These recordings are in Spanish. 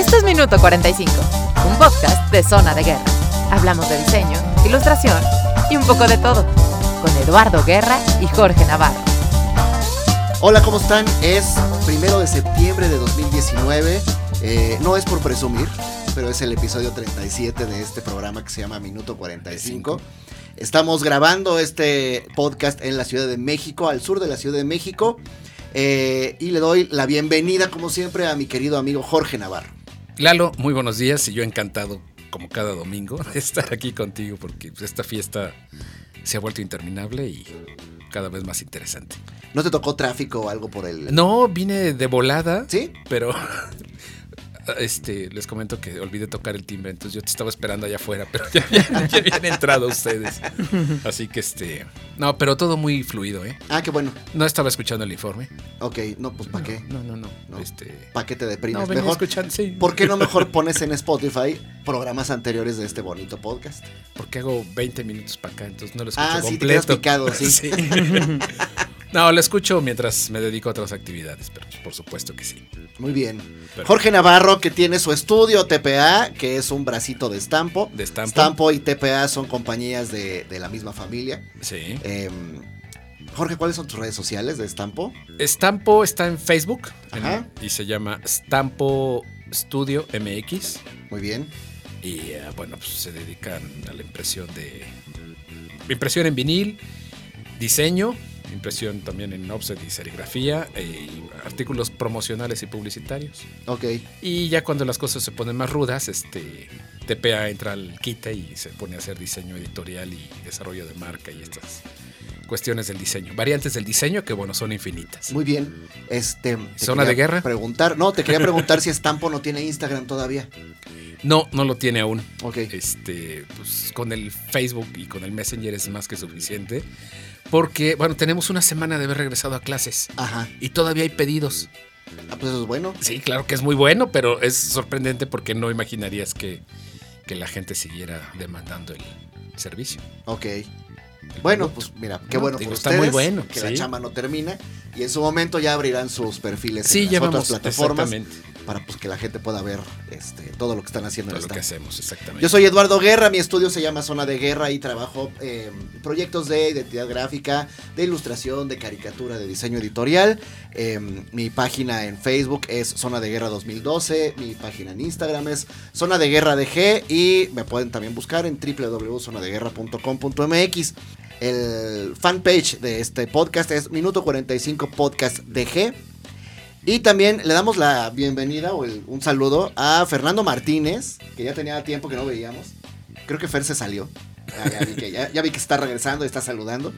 Esto es Minuto 45, un podcast de Zona de Guerra. Hablamos de diseño, ilustración y un poco de todo, con Eduardo Guerra y Jorge Navarro. Hola, ¿cómo están? Es primero de septiembre de 2019. Eh, no es por presumir, pero es el episodio 37 de este programa que se llama Minuto 45. Estamos grabando este podcast en la Ciudad de México, al sur de la Ciudad de México. Eh, y le doy la bienvenida, como siempre, a mi querido amigo Jorge Navarro. Lalo, muy buenos días y yo encantado, como cada domingo, de estar aquí contigo porque esta fiesta se ha vuelto interminable y cada vez más interesante. ¿No te tocó tráfico o algo por el.? No, vine de volada. ¿Sí? Pero este, les comento que olvidé tocar el timbre, entonces yo te estaba esperando allá afuera, pero ya, habían- ya habían entrado ustedes. Así que este. No, pero todo muy fluido, ¿eh? Ah, qué bueno. No estaba escuchando el informe. Ok, no, pues ¿para qué? No, no, no. No. Este. ¿Para qué te deprimes? No, venía mejor, escuchando, sí. ¿Por qué no mejor pones en Spotify programas anteriores de este bonito podcast? Porque hago 20 minutos para acá, entonces no lo escucho Ah, sí, te completo. sí. no, lo escucho mientras me dedico a otras actividades, pero por supuesto que sí. Muy bien. Pero- Jorge Navarro, que tiene su estudio TPA, que es un bracito de Stampo. De Stampo. Stampo y TPA son compañías de, de la misma familia. Sí. Em, Jorge, ¿cuáles son tus redes sociales de Stampo? Stampo está en Facebook en- Ajá. y se llama Stampo Studio MX. Muy bien. Y eh, bueno, pues se dedican a la impresión de. Impresión en vinil, diseño, impresión también en offset y serigrafía, eh, y artículos promocionales y publicitarios. Ok. Y ya cuando las cosas se ponen más rudas, este TPA entra al quite y se pone a hacer diseño editorial y desarrollo de marca y estas cuestiones del diseño. Variantes del diseño que bueno, son infinitas. Muy bien. Este, te ¿Zona de guerra? Preguntar. No, te quería preguntar si Stampo no tiene Instagram todavía. No, no lo tiene aún. Ok. Este, pues con el Facebook y con el Messenger es más que suficiente. Porque, bueno, tenemos una semana de haber regresado a clases Ajá. y todavía hay pedidos. Ah, pues eso es bueno. Sí, claro que es muy bueno, pero es sorprendente porque no imaginarías que, que la gente siguiera demandando el servicio. Ok. Bueno, pues mira, qué No, bueno digo, por está ustedes, muy bueno, que la sí. chama no termina y en su momento ya abrirán sus perfiles Sí, en las ya otras vamos, plataformas. Para pues que la gente pueda ver este todo lo que están haciendo Todo en lo que esta. hacemos, exactamente. Yo soy Eduardo Guerra, mi estudio se llama Zona de Guerra y trabajo eh, proyectos de identidad gráfica, de ilustración, de caricatura, de diseño editorial. Eh, mi página en Facebook es Zona de Guerra 2012, mi página en Instagram es Zona de Guerra DG y me pueden también buscar en www.zonadeguerra.com.mx. El fanpage de este podcast es Minuto 45 Podcast DG. Y también le damos la bienvenida o un saludo a Fernando Martínez, que ya tenía tiempo que no veíamos. Creo que Fer se salió. Ah, ya, vi que, ya- ya vi que está regresando y está saludando.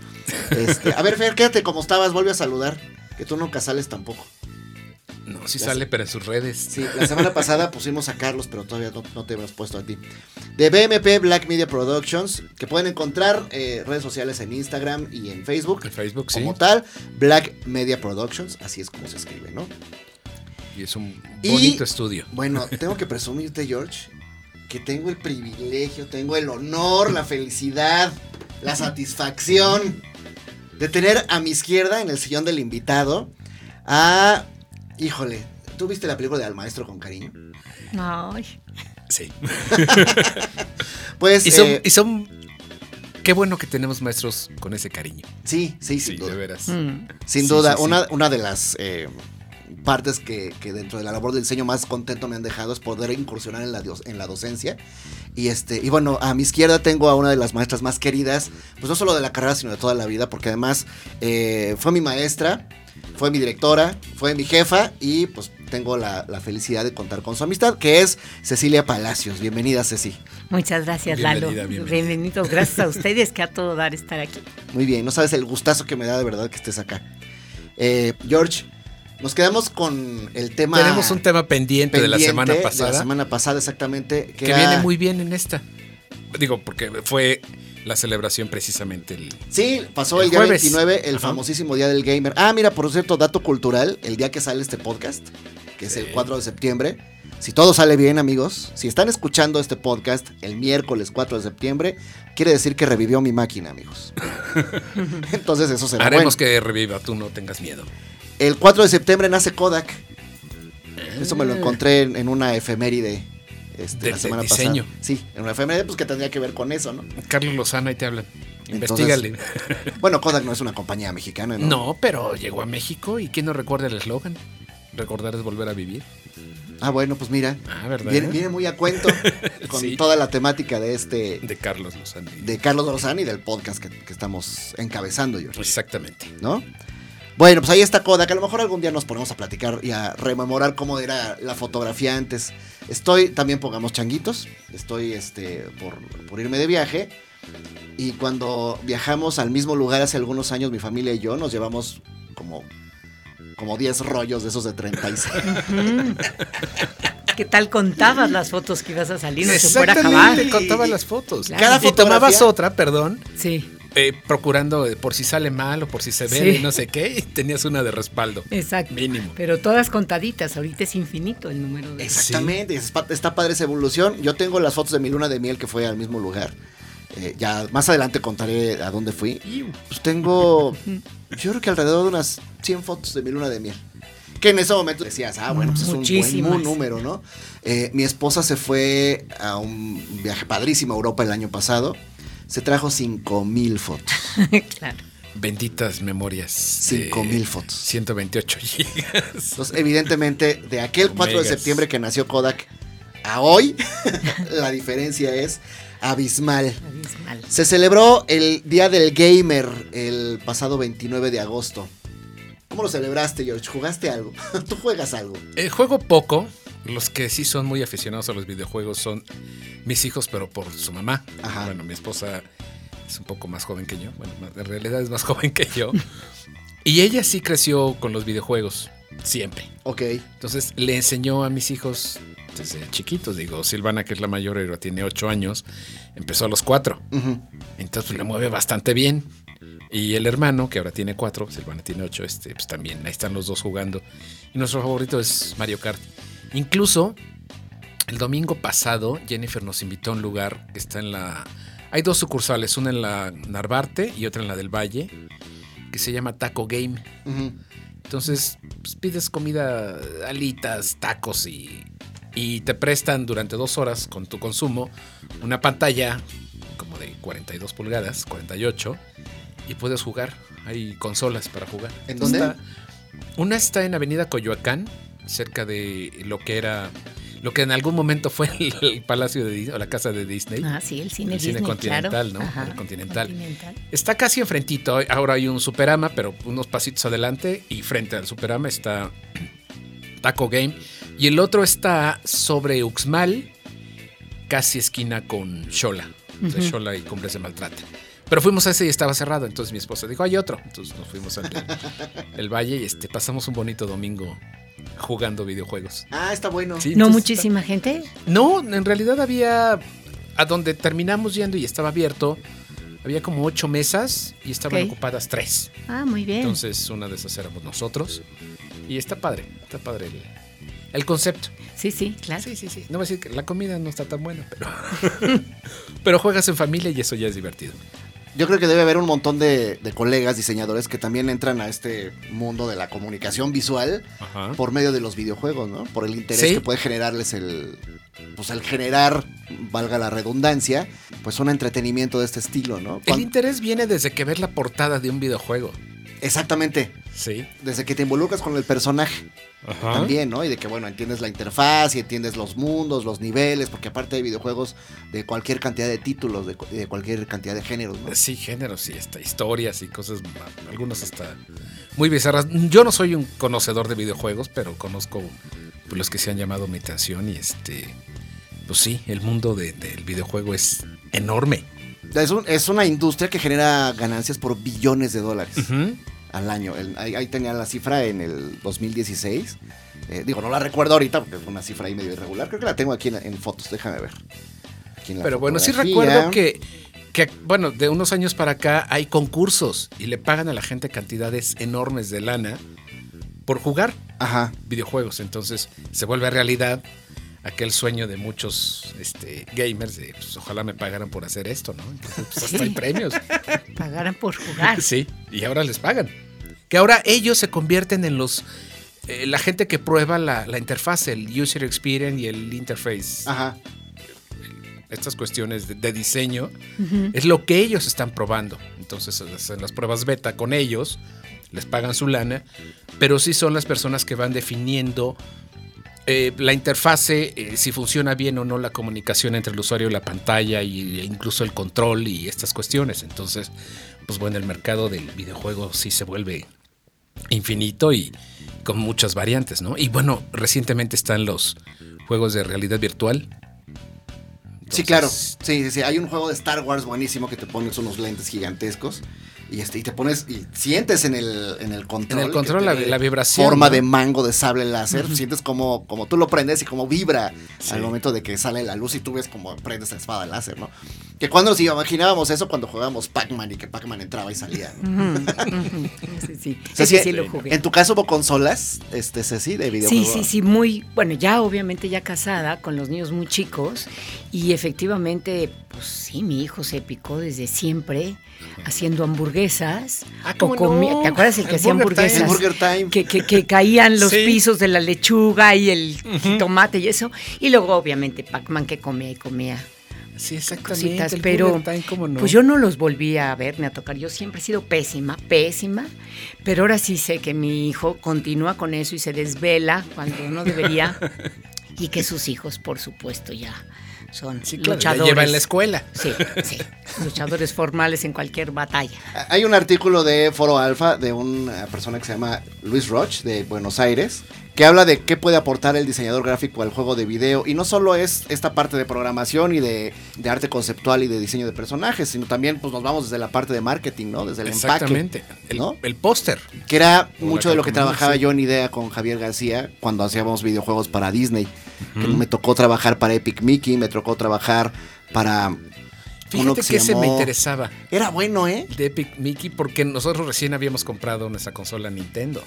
Este, a ver, Fer, quédate como estabas, vuelve a saludar. Que tú nunca sales tampoco. No, sí sale, pero en sus redes. Sí, la semana pasada pusimos a Carlos, pero todavía no, no te hemos puesto a ti. De BMP Black Media Productions, que pueden encontrar eh, redes sociales en Instagram y en Facebook. En Facebook, sí. Como tal, Black Media Productions, así es como se escribe, ¿no? Y es un Y- bonito estudio. Bueno, tengo que presumirte, George, que tengo el privilegio, tengo el honor, la felicidad, la satisfacción de tener a mi izquierda en el sillón del invitado a. Híjole, ¿tú viste la película de Al Maestro con cariño? Ay. Sí. Pues. Y son, eh, y son. Qué bueno que tenemos maestros con ese cariño. sí, sí, Sí, sin duda. de veras. Mm. Sin Sí, duda, sí, sí. Una, una de las eh, partes que, que dentro de la labor del diseño más contento me han dejado es poder incursionar en la, dios- en la docencia. Y, este, y bueno, a mi izquierda tengo a una de las maestras más queridas, pues no solo de la carrera, sino de toda la vida, porque además eh, fue mi maestra, fue mi directora, fue mi jefa y pues tengo la, la felicidad de contar con su amistad, que es Cecilia Palacios. Bienvenida, Ceci. Muchas gracias, Lalo. Bienvenida, bienvenida. Bienvenido. Gracias a ustedes que a todo dar estar aquí. Muy bien, no sabes el gustazo que me da de verdad que estés acá. Eh, George, nos quedamos con el tema... Tenemos un tema pendiente, de la semana de pasada. la semana pasada, exactamente. Que, que era- viene muy bien en esta. Digo, porque fue la celebración precisamente el. Sí, pasó el, El día jueves. 29, el Ajá. famosísimo Día del Gamer. Ah, mira, por cierto, dato cultural, el día que sale este podcast, que es el Sí. 4 de septiembre. Si todo sale bien, amigos, si están escuchando este podcast el miércoles 4 de septiembre, quiere decir que revivió mi máquina, amigos. Entonces eso será Haremos bueno. que reviva, tú no tengas miedo. El 4 de septiembre nace Kodak. Eso me lo encontré en, en una efeméride este, De- la de semana diseño. pasada. Sí, en una efeméride pues que tendría que ver con eso, ¿no? Carlos Lozano, ahí te hablan. Entonces- Investígale. Bueno, Kodak no es una compañía mexicana, ¿no? No, pero llegó a México y ¿quién no recuerda el eslogan? Recordar es volver a vivir. Ah, bueno, pues mira. Ah, ¿verdad? Viene, viene muy a cuento con Sí. toda la temática de este, De Carlos Lozano. de Carlos Lozano y del podcast que, que estamos encabezando, George, Exactamente. ¿no? Bueno, pues ahí está Kodak. A lo mejor algún día nos ponemos a platicar y a rememorar cómo era la fotografía antes. Estoy, también pongamos changuitos. Estoy este, por, por irme de viaje. Y cuando viajamos al mismo lugar hace algunos años, mi familia y yo nos llevamos como, como 10 rollos de esos de 36. Ujú. ¿Qué tal contabas las fotos que ibas a salir? No se fuera a acabar. Exactamente, contaba las fotos. Claro. Cada y tomabas otra, perdón, Sí, eh, procurando por si sale mal o por si se ve Sí. y no sé qué, y tenías una de respaldo. exacto. Mínimo. Pero todas contaditas, ahorita es infinito el número de... Exactamente, está padre esa evolución. Yo tengo las fotos de mi luna de miel que fue al mismo lugar. Eh, ya más adelante contaré a dónde fui. Pues tengo, yo creo que alrededor de unas 100 fotos de mi luna de miel. Que en ese momento decías, ah, bueno, pues es un buen número, ¿no? Eh, mi esposa se fue a un viaje padrísimo a Europa el año pasado. Se trajo 5 mil fotos. claro. Benditas memorias. de 5 mil fotos. 128 gigas. Entonces, evidentemente, de aquel 4 de septiembre que nació Kodak a hoy, la diferencia es abismal. Abismal. Se celebró el Día del Gamer el pasado 29 de agosto. ¿Cómo lo celebraste, George? ¿Jugaste algo? ¿Tú juegas algo? Eh, juego poco. Los que sí son muy aficionados a los videojuegos son mis hijos, pero por su mamá. Ajá. Bueno, mi esposa es un poco más joven que yo. Bueno, en realidad es más joven que yo. y ella sí creció con los videojuegos. Siempre. Ok. Entonces le enseñó a mis hijos desde chiquitos. Digo, Silvana, que es la mayor, ella tiene 8 años, empezó a los 4. Ujú. Entonces pues, le mueve bastante bien. Y el hermano, que ahora tiene 4, Silvana tiene 8, este, pues también ahí están los dos jugando. Y nuestro favorito es Mario Kart. Incluso el domingo pasado, Jennifer nos invitó a un lugar que está en la. Hay dos sucursales, una en la Narvarte y otra en la del Valle, que se llama Taco Game. Entonces, pues, pides comida, alitas, tacos y, y te prestan durante dos horas con tu consumo una pantalla como de 42 pulgadas, 48, y puedes jugar. Hay consolas para jugar. ¿En dónde? Está- una está en Avenida Coyoacán, cerca de lo que era, lo que en algún momento fue el, el Palacio de Disney, o la casa de Disney. Ah, sí, el cine El cine continental, claro. ¿no? Ajá, El continental. continental. Está casi enfrentito. Ahora hay un Superama, pero unos pasitos adelante. Y frente al Superama está Taco Game. Y el otro está sobre Uxmal, casi esquina con Shola. De. Shola y Cumbres de Maltrata. Pero fuimos a ese y estaba cerrado. Entonces mi esposa dijo, hay otro. Entonces nos fuimos al el valle y este, pasamos un bonito domingo jugando videojuegos. Ah, está bueno. Sí, ¿No muchísima gente? No, en realidad había. A donde terminamos yendo y estaba abierto, había como ocho mesas y estaban ocupadas tres. Ah, muy bien. Entonces, una de esas éramos nosotros. Y está padre, está padre el, el concepto. sí, sí, claro. Sí, sí, sí. No voy a decir que la comida no está tan buena, pero. pero juegas en familia y eso ya es divertido. Yo creo que debe haber un montón de, de colegas diseñadores que también entran a este mundo de la comunicación visual Ajá. por medio de los videojuegos, ¿no? Por el interés Sí. que puede generarles el. Pues el generar, valga la redundancia, pues un entretenimiento de este estilo, ¿no? El interés viene desde que ves la portada de un videojuego. Exactamente. Sí. Desde que te involucras con el personaje Ajá. también, ¿no? Y de que, bueno, entiendes la interfaz y entiendes los mundos, los niveles, porque aparte hay videojuegos de cualquier cantidad de títulos, de, de cualquier cantidad de géneros, ¿no? Sí, géneros, sí, hasta historias y cosas, algunas hasta muy bizarras. Yo no soy un conocedor de videojuegos, pero conozco pues, los que se han llamado mi atención y este, pues sí, el mundo de- del videojuego es enorme. Es, un- es una industria que genera ganancias por billones de dólares Ujú. Al año. El- ahí, ahí tenía la cifra en el 2016. Eh, digo, no la recuerdo ahorita porque es una cifra ahí medio irregular. Creo que la tengo aquí en, en fotos, déjame ver. Aquí en la Pero bueno, sí recuerdo que, que, bueno, de unos años para acá hay concursos y le pagan a la gente cantidades enormes de lana por jugar Ajá. videojuegos. Entonces se vuelve realidad aquel sueño de muchos este, gamers de pues, ojalá me pagaran por hacer esto, ¿no? Entonces, pues, hasta hay premios. Pagaran por jugar. Sí, y ahora les pagan. Que ahora ellos se convierten en los eh, la gente que prueba la, la interfaz, el user experience y el interface, Ajá. estas cuestiones de, de diseño, es lo que ellos están probando. Entonces hacen las pruebas beta con ellos, les pagan su lana, pero sí son las personas que van definiendo eh, la interfase, eh, si funciona bien o no la comunicación entre el usuario y la pantalla y, e incluso el control y estas cuestiones. Entonces, pues bueno, el mercado del videojuego sí se vuelve infinito y con muchas variantes, ¿no? Y bueno, recientemente están los juegos de realidad virtual. Sí, claro. Sí, sí, sí. Hay un juego de Star Wars buenísimo que te pones unos lentes gigantescos y este y te pones y sientes en el, en el control. En el control la- la vibración, Forma ¿no? de mango de sable láser. Sientes como, como tú lo prendes y como vibra Sí. al momento de que sale la luz y tú ves como prendes la espada láser, ¿no? Que cuando nos imaginábamos eso cuando jugábamos Pac-Man y que Pac-Man entraba y salía. ¿no? Sí, sí. Sí lo jugué. En tu caso hubo consolas, este Ceci, de Sí, videojuegos. sí, sí, muy, bueno, ya obviamente ya casada, con los niños muy chicos, y efectivamente, pues sí, mi hijo se picó desde siempre haciendo hamburguesas. Ah, ¿cómo o comía- no? ¿Te acuerdas el que El hacía Time. hamburguesas? Time. Que, que- que caían los Sí. pisos de la lechuga y el tomate y eso. Y luego, obviamente, Pac-Man que comía y comía Sí, exactamente. cositas, pero Time, ¿cómo no? pues yo no los volví a ver ni a tocar. Yo siempre he sido pésima, pésima, pero ahora sí sé que mi hijo continúa con eso y se desvela cuando no debería y que sus hijos, por supuesto, ya son Sí, claro, luchadores. lleva en la escuela. Sí, sí, luchadores formales en cualquier batalla. Hay un artículo de Foro Alfa de una persona que se llama Luis Roch de Buenos Aires que habla de qué puede aportar el diseñador gráfico al juego de video y no solo es esta parte de programación y de, de arte conceptual y de diseño de personajes, sino también pues nos vamos desde la parte de marketing, ¿no? Desde el Exactamente. empaque, ¿no? el póster. Que era mucho de lo que trabajaba sí. yo en idea con Javier García cuando hacíamos videojuegos para Disney. Que me tocó trabajar para Epic Mickey, me tocó trabajar para uno Fíjate que que se ese me interesaba Era bueno, ¿eh? de Epic Mickey porque nosotros recién habíamos comprado nuestra consola Nintendo.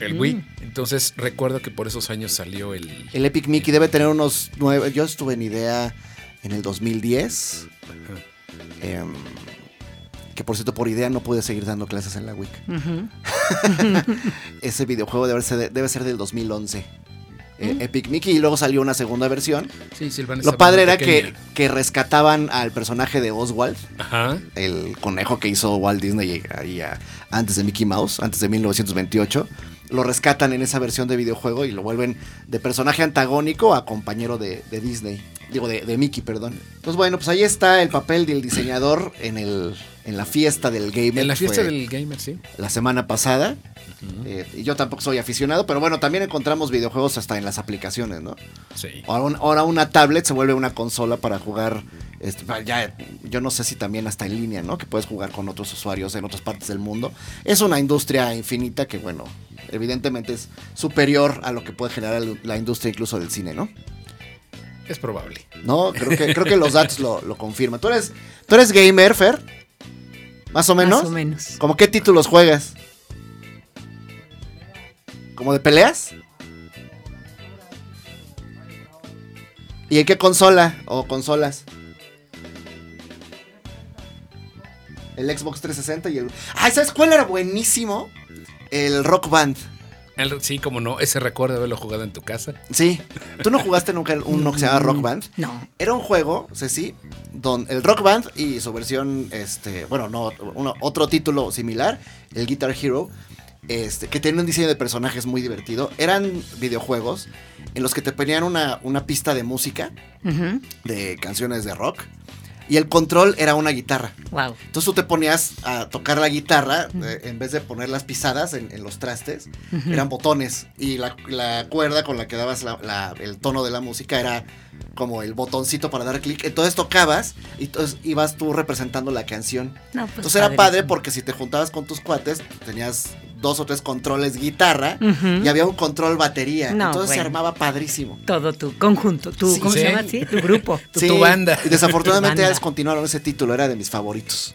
El Mm. Wii. Entonces recuerdo que por esos años salió el... El Epic Mickey debe tener unos nueve. Yo estuve en idea en el 2010. em, que por cierto, por idea no pude seguir dando clases en la WIC. Ujú. Ese videojuego debe ser, de- debe ser del 2011. Eh, Mm. Epic Mickey y luego salió una segunda versión. Sí, Silvana Lo padre era que, que rescataban al personaje de Oswald, Ajá. el conejo que hizo Walt Disney ahí a- antes de Mickey Mouse, antes de 1928. Lo rescatan en esa versión de videojuego y lo vuelven de personaje antagónico a compañero de, de Disney. Digo, de, de Mickey, perdón. Entonces, bueno, pues ahí está el papel del diseñador en, el, en la fiesta del gamer. En la fiesta del gamer, sí. La semana pasada. Eh, y yo tampoco soy aficionado, pero bueno, también encontramos videojuegos hasta en las aplicaciones, ¿no? Sí. Ahora, un- ahora una tablet se vuelve una consola para jugar. este, ya, yo no sé si también hasta en línea, ¿no? Que puedes jugar con otros usuarios en otras partes del mundo. Es una industria infinita que, bueno, evidentemente es superior a lo que puede generar el- la industria incluso del cine, ¿no? Es probable. No, creo que, creo que los datos lo, lo confirman. ¿Tú eres, ¿Tú eres gamer, Fer? ¿Más o menos? Más o menos. ¿Cómo qué títulos juegas? ¿Como de peleas? ¿Y en qué consola o consolas? El Xbox 360 y el... Ah, ¿sabes cuál era buenísimo? El Rock Band. El- sí, como no, ese recuerdo de haberlo jugado en tu casa. Sí. ¿Tú no jugaste nunca uno que se llama Rock Band? No. Era un juego, Ceci, don el Rock Band y su versión, este, bueno, no, uno- otro título similar, el Guitar Hero, este, que tenía un diseño de personajes muy divertido. Eran videojuegos en los que te ponían una, una pista de música, de canciones de rock, y el control era una guitarra. Wow. Entonces tú te ponías a tocar la guitarra, eh, en vez de poner las pisadas en, en los trastes, eran botones. Y la, la cuerda con la que dabas la- la- el tono de la música era como el botoncito para dar clic. Entonces tocabas y entonces ibas tú representando la canción. No, pues Entonces era padre porque si te juntabas con tus cuates, tenías dos o tres controles guitarra y había un control batería. No, Entonces se armaba padrísimo. Todo tu conjunto, tu, Sí. ¿cómo Sí. se llama? Sí, tu grupo. Tu- tu banda. Y desafortunadamente Tu ya banda. descontinuaron ese título, era de mis favoritos.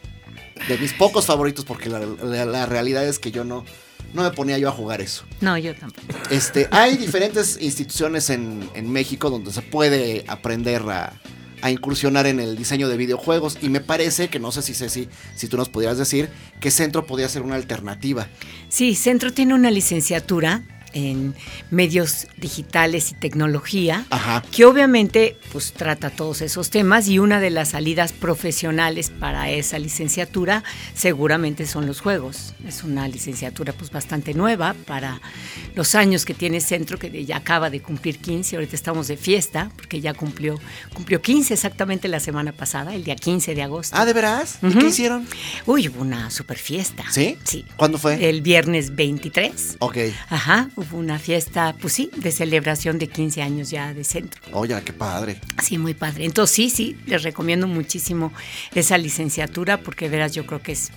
De mis pocos favoritos, porque la, la- la realidad es que yo no, no me ponía yo a jugar eso. No, yo tampoco. Este, hay diferentes instituciones en, en México donde se puede aprender a, a incursionar en el diseño de videojuegos. Y me parece que no sé si Ceci, si tú nos pudieras decir que Centro podría ser una alternativa. Sí, Centro tiene una licenciatura en medios digitales y tecnología, Ajá. que obviamente pues trata todos esos temas y una de las salidas profesionales para esa licenciatura seguramente son los juegos. Es una licenciatura pues bastante nueva para los años que tiene Centro, que ya acaba de cumplir 15, ahorita estamos de fiesta, porque ya cumplió, cumplió 15 exactamente la semana pasada, el día 15 de agosto. Ah, ¿de veras? ¿Y qué hicieron? Uy, hubo una super fiesta. ¿Sí? Sí. ¿Cuándo fue? El viernes 23. Ok. Ajá, hubo una fiesta, pues sí, de celebración de 15 años ya de centro. Oye, qué padre. Sí, muy padre. Entonces sí, sí, les recomiendo muchísimo esa licenciatura porque de veras yo creo que es,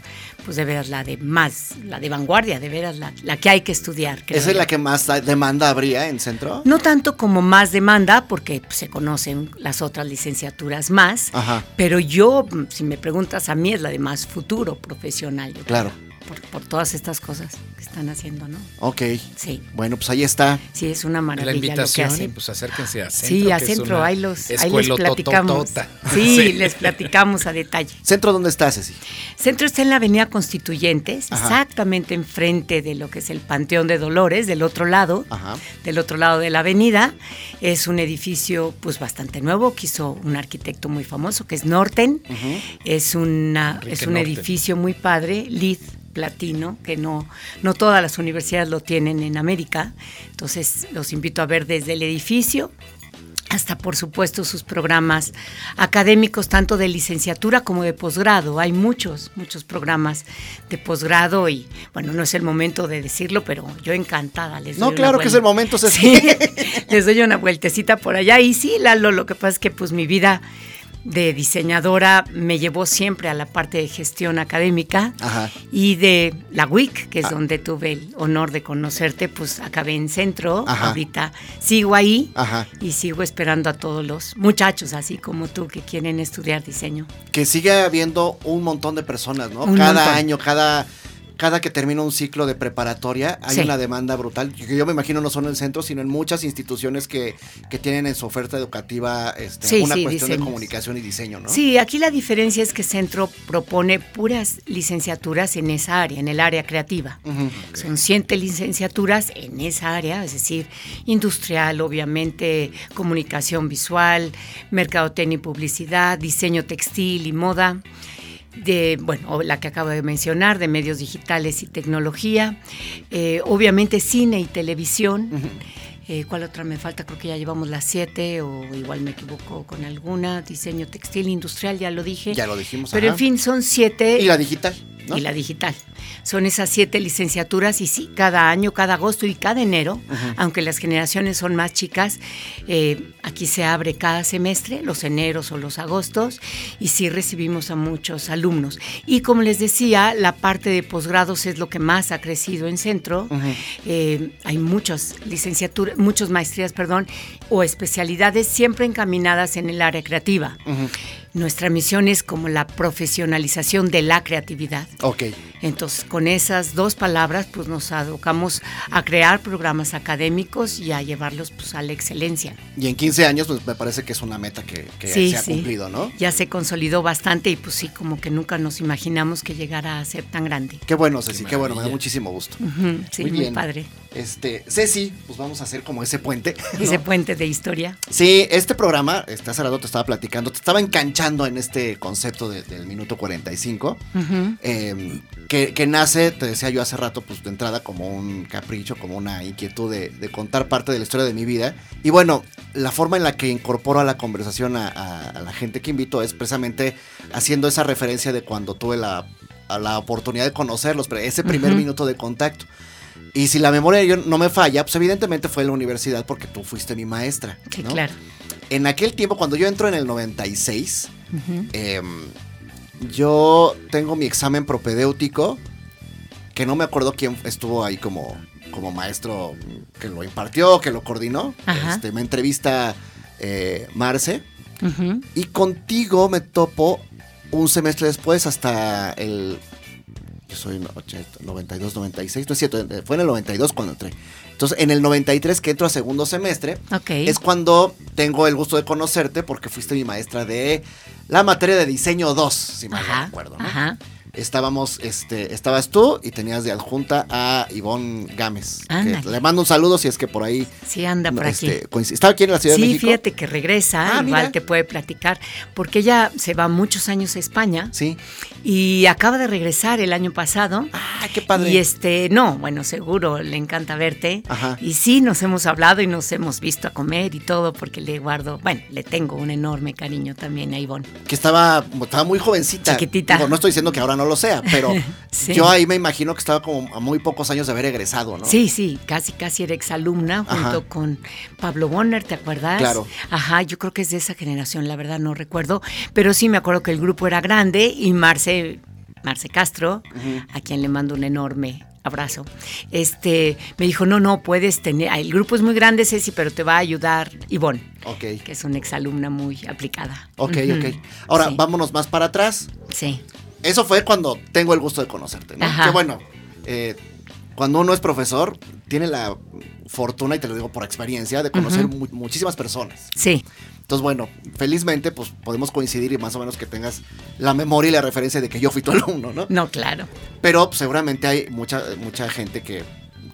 pues de veras la de más, la de vanguardia, de veras la, la que hay que estudiar. creo ¿Esa es la que más demanda habría en centro? No tanto como más demanda, porque pues, se conocen las otras licenciaturas más, Ajá. pero yo, si me preguntas a mí, es la de más futuro profesional, yo Claro. creo, por, por todas estas cosas que están haciendo, ¿no? Ok. Sí, Bueno, pues ahí está. sí, es una La maravilla lo que invitación, hacen. pues acérquense a centro. Sí, a que es centro, una ahí, los, ahí les platicamos. Sí, les platicamos a detalle. ¿Centro dónde está, Ceci? Centro está en la Avenida Constituyentes, Ajá. exactamente enfrente de lo que es el Panteón de Dolores, del otro lado, Ajá. del otro lado de la avenida. Es un edificio pues bastante nuevo que hizo un arquitecto muy famoso que es Norten. Es, una, Enrique es un Norten. edificio muy padre, LID platino, que no, no todas las universidades lo tienen en América. Entonces los invito a ver desde el edificio hasta por supuesto sus programas académicos, tanto de licenciatura como de posgrado. Hay muchos, muchos programas de posgrado y bueno, no es el momento de decirlo, pero yo encantada les doy No, una claro que es el momento, Ceci. Sí, les doy una vueltecita por allá. Y sí, Lalo, lo que pasa es que pues mi vida de diseñadora me llevó siempre a la parte de gestión académica Ajá. y de la WIC, que es Ah. donde tuve el honor de conocerte, pues acabé en centro, Ajá. ahorita sigo ahí Ajá. y sigo esperando a todos los muchachos, así como tú, que quieren estudiar diseño. Que sigue habiendo un montón de personas, ¿no? Un cada montón. año, cada, cada que termina un ciclo de preparatoria, hay Sí. una demanda brutal. Que yo me imagino no solo en el centro, sino en muchas instituciones que, que tienen en su oferta educativa este, Sí, una sí, cuestión de comunicación y diseño, ¿no? Sí, aquí la diferencia es que Centro propone puras licenciaturas en esa área, en el área creativa. Son siete licenciaturas en esa área, es decir, industrial, obviamente, comunicación visual, mercadotecnia y publicidad, diseño textil y moda, de, bueno, la que acabo de mencionar, de medios digitales y tecnología, eh, obviamente cine y televisión. Eh, ¿Cuál otra me falta? Creo que ya llevamos las siete o igual me equivoco con alguna. Diseño textil, industrial, ya lo dije. Ya lo dijimos. Pero ajá. en fin, son siete Y la digital, ¿no? y la digital. Son esas siete licenciaturas y sí, cada año, cada agosto y cada enero, aunque las generaciones son más chicas, eh, aquí se abre cada semestre, los eneros o los agostos, y sí recibimos a muchos alumnos. Y como les decía, la parte de posgrados es lo que más ha crecido en centro. Eh, hay muchas licenciaturas, muchas maestrías, perdón, o especialidades siempre encaminadas en el área creativa. Nuestra misión es como la profesionalización de la creatividad. Ok. Entonces, con esas dos palabras, pues nos abocamos a crear programas académicos y a llevarlos pues, a la excelencia. Y en 15 años, pues me parece que es una meta que, que Sí, se ha sí. cumplido, ¿no? Ya se consolidó bastante y pues sí, como que nunca nos imaginamos que llegara a ser tan grande. Qué bueno, Ceci, Qué qué bueno, me da muchísimo gusto. Ujú, sí, Muy muy, bien. padre. Este, Ceci, pues vamos a hacer como ese puente. ¿no? Ese puente de historia. Sí, este programa, este, hace rato te estaba platicando, te estaba enganchando en este concepto de- del minuto 45, Ujú. eh, que, que nace, te decía yo hace rato, pues de entrada como un capricho, como una inquietud de, de contar parte de la historia de mi vida. Y bueno, la forma en la que incorporo a la conversación a, a- a la gente que invito es precisamente haciendo esa referencia de cuando tuve la, a la oportunidad de conocerlos, pero ese primer Ujú. minuto de contacto. Y si la memoria yo- no me falla, pues evidentemente fue en la universidad porque tú fuiste mi maestra. Sí, ¿no? claro. En aquel tiempo, cuando yo entro en el 96, Ujú. em, yo tengo mi examen propedéutico, que no me acuerdo quién estuvo ahí como, como maestro que lo impartió, que lo coordinó. Ajá. Este, me entrevista eh, Marce. Ujú. Y contigo me topo un semestre después hasta el... Yo soy no- 80, 92, 96, no es cierto, eh, fue en el 92 cuando entré. Entonces, en el 93 que entro a segundo semestre, es cuando tengo el gusto de conocerte porque fuiste mi maestra de la materia de diseño 2, si mal no recuerdo. ¿no? Ajá. Estábamos, este, estabas tú y tenías de adjunta a Ivonne Gámez. que le mando un saludo si es que por ahí. Sí, anda por aquí. este, coinc- ¿Estaba aquí en la Ciudad de Sí, México? fíjate que regresa, Ah, igual mira. te puede platicar, porque ella se va muchos años a España Sí. y acaba de regresar el año pasado. Ah, qué padre. Y este, no, bueno, seguro le encanta verte. Ajá. Y sí, nos hemos hablado y nos hemos visto a comer y todo, porque le guardo, bueno, le tengo un enorme cariño también a Ivonne. que estaba, estaba muy jovencita. Chiquitita. Digo, no estoy diciendo que ahora no lo sea, pero Sí. yo ahí me imagino que estaba como a muy pocos años de haber egresado, ¿no? Sí, sí, casi, casi era exalumna junto Ajá. con Pablo Bonner, ¿te acuerdas? Claro. Ajá, yo creo que es de esa generación, la verdad no recuerdo, pero sí me acuerdo que el grupo era grande y Marce, Marce Castro, a quien le mando un enorme abrazo, este, me dijo, no, no, puedes tener, el grupo es muy grande, Ceci, pero te va a ayudar Ivonne, Ok. que es una exalumna muy aplicada. Ok, Ujú. ok. Ahora, Sí, vámonos más para atrás. Sí, Eso fue cuando tengo el gusto de conocerte, ¿no? Ajá. Que bueno, eh, cuando uno es profesor, tiene la fortuna, y te lo digo por experiencia, de conocer mu- muchísimas personas. sí, Entonces, bueno, felizmente, pues podemos coincidir y más o menos que tengas la memoria y la referencia de que yo fui tu alumno, ¿no? no, claro, Pero pues, seguramente hay mucha, mucha gente que,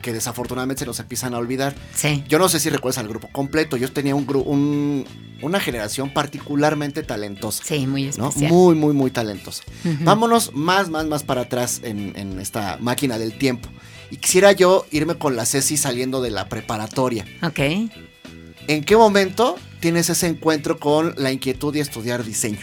que desafortunadamente se nos empiezan a olvidar. sí. Yo no sé si recuerdas al grupo completo. Yo tenía un, un- una generación particularmente talentosa. Sí, muy ¿no? especial. Muy, muy, muy talentosa. Vámonos más, más, más para atrás en, en esta máquina del tiempo. Y quisiera yo irme con la Ceci saliendo de la preparatoria. Ok. ¿En qué momento tienes ese encuentro con la inquietud de estudiar diseño?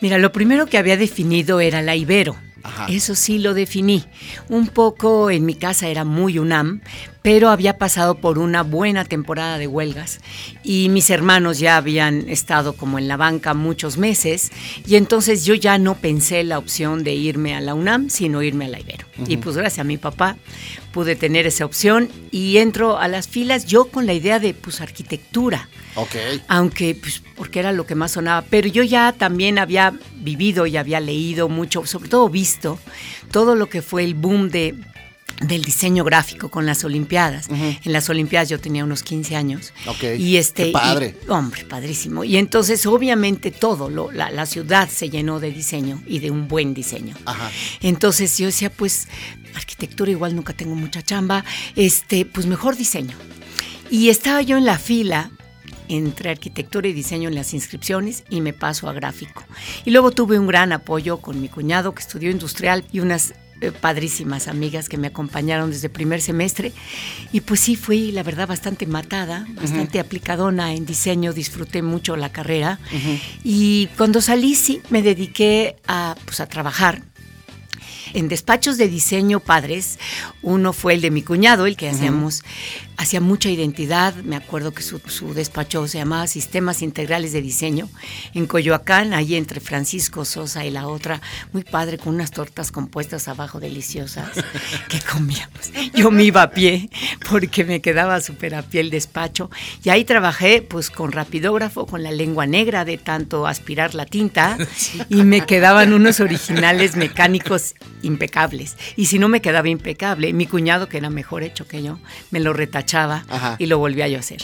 Mira, lo primero que había definido era la Ibero. Ajá. Eso sí lo definí. Un poco en mi casa era muy UNAM, pero había pasado por una buena temporada de huelgas y mis hermanos ya habían estado como en la banca muchos meses y entonces yo ya no pensé la opción de irme a la UNAM, sino irme a la Ibero. Y pues gracias a mi papá pude tener esa opción y entro a las filas yo con la idea de pues arquitectura Ok. aunque pues porque era lo que más sonaba, pero yo ya también había vivido y había leído mucho, sobre todo visto todo lo que fue el boom de del diseño gráfico con las Olimpiadas. En las Olimpiadas yo tenía unos 15 años. Ok. Y este Qué padre. y- hombre, padrísimo. Y entonces obviamente todo lo, la, la ciudad se llenó de diseño y de un buen diseño. Ajá. Entonces yo decía, pues, arquitectura igual nunca tengo mucha chamba, este, pues mejor diseño. Y estaba yo en la fila entre arquitectura y diseño en las inscripciones y me paso a gráfico. Y luego tuve un gran apoyo con mi cuñado que estudió industrial y unas eh, padrísimas amigas que me acompañaron desde primer semestre. Y pues sí, fui, la verdad, bastante matada, bastante aplicadona en diseño, disfruté mucho la carrera. Y cuando salí, sí, me dediqué a, pues, a trabajar en despachos de diseño padres, uno fue el de mi cuñado, el que hacíamos, hacía mucha identidad, me acuerdo que su, su despacho se llamaba Sistemas Integrales de Diseño, en Coyoacán, ahí entre Francisco Sosa y la otra, muy padre, con unas tortas compuestas abajo deliciosas que comíamos. Yo me iba a pie, porque me quedaba súper a pie el despacho, y ahí trabajé pues con rapidógrafo, con la lengua negra de tanto aspirar la tinta, y me quedaban unos originales mecánicos impecables. Y si no me quedaba impecable, mi cuñado, que era mejor hecho que yo, me lo retachaba Ajá. y lo volvía yo a hacer.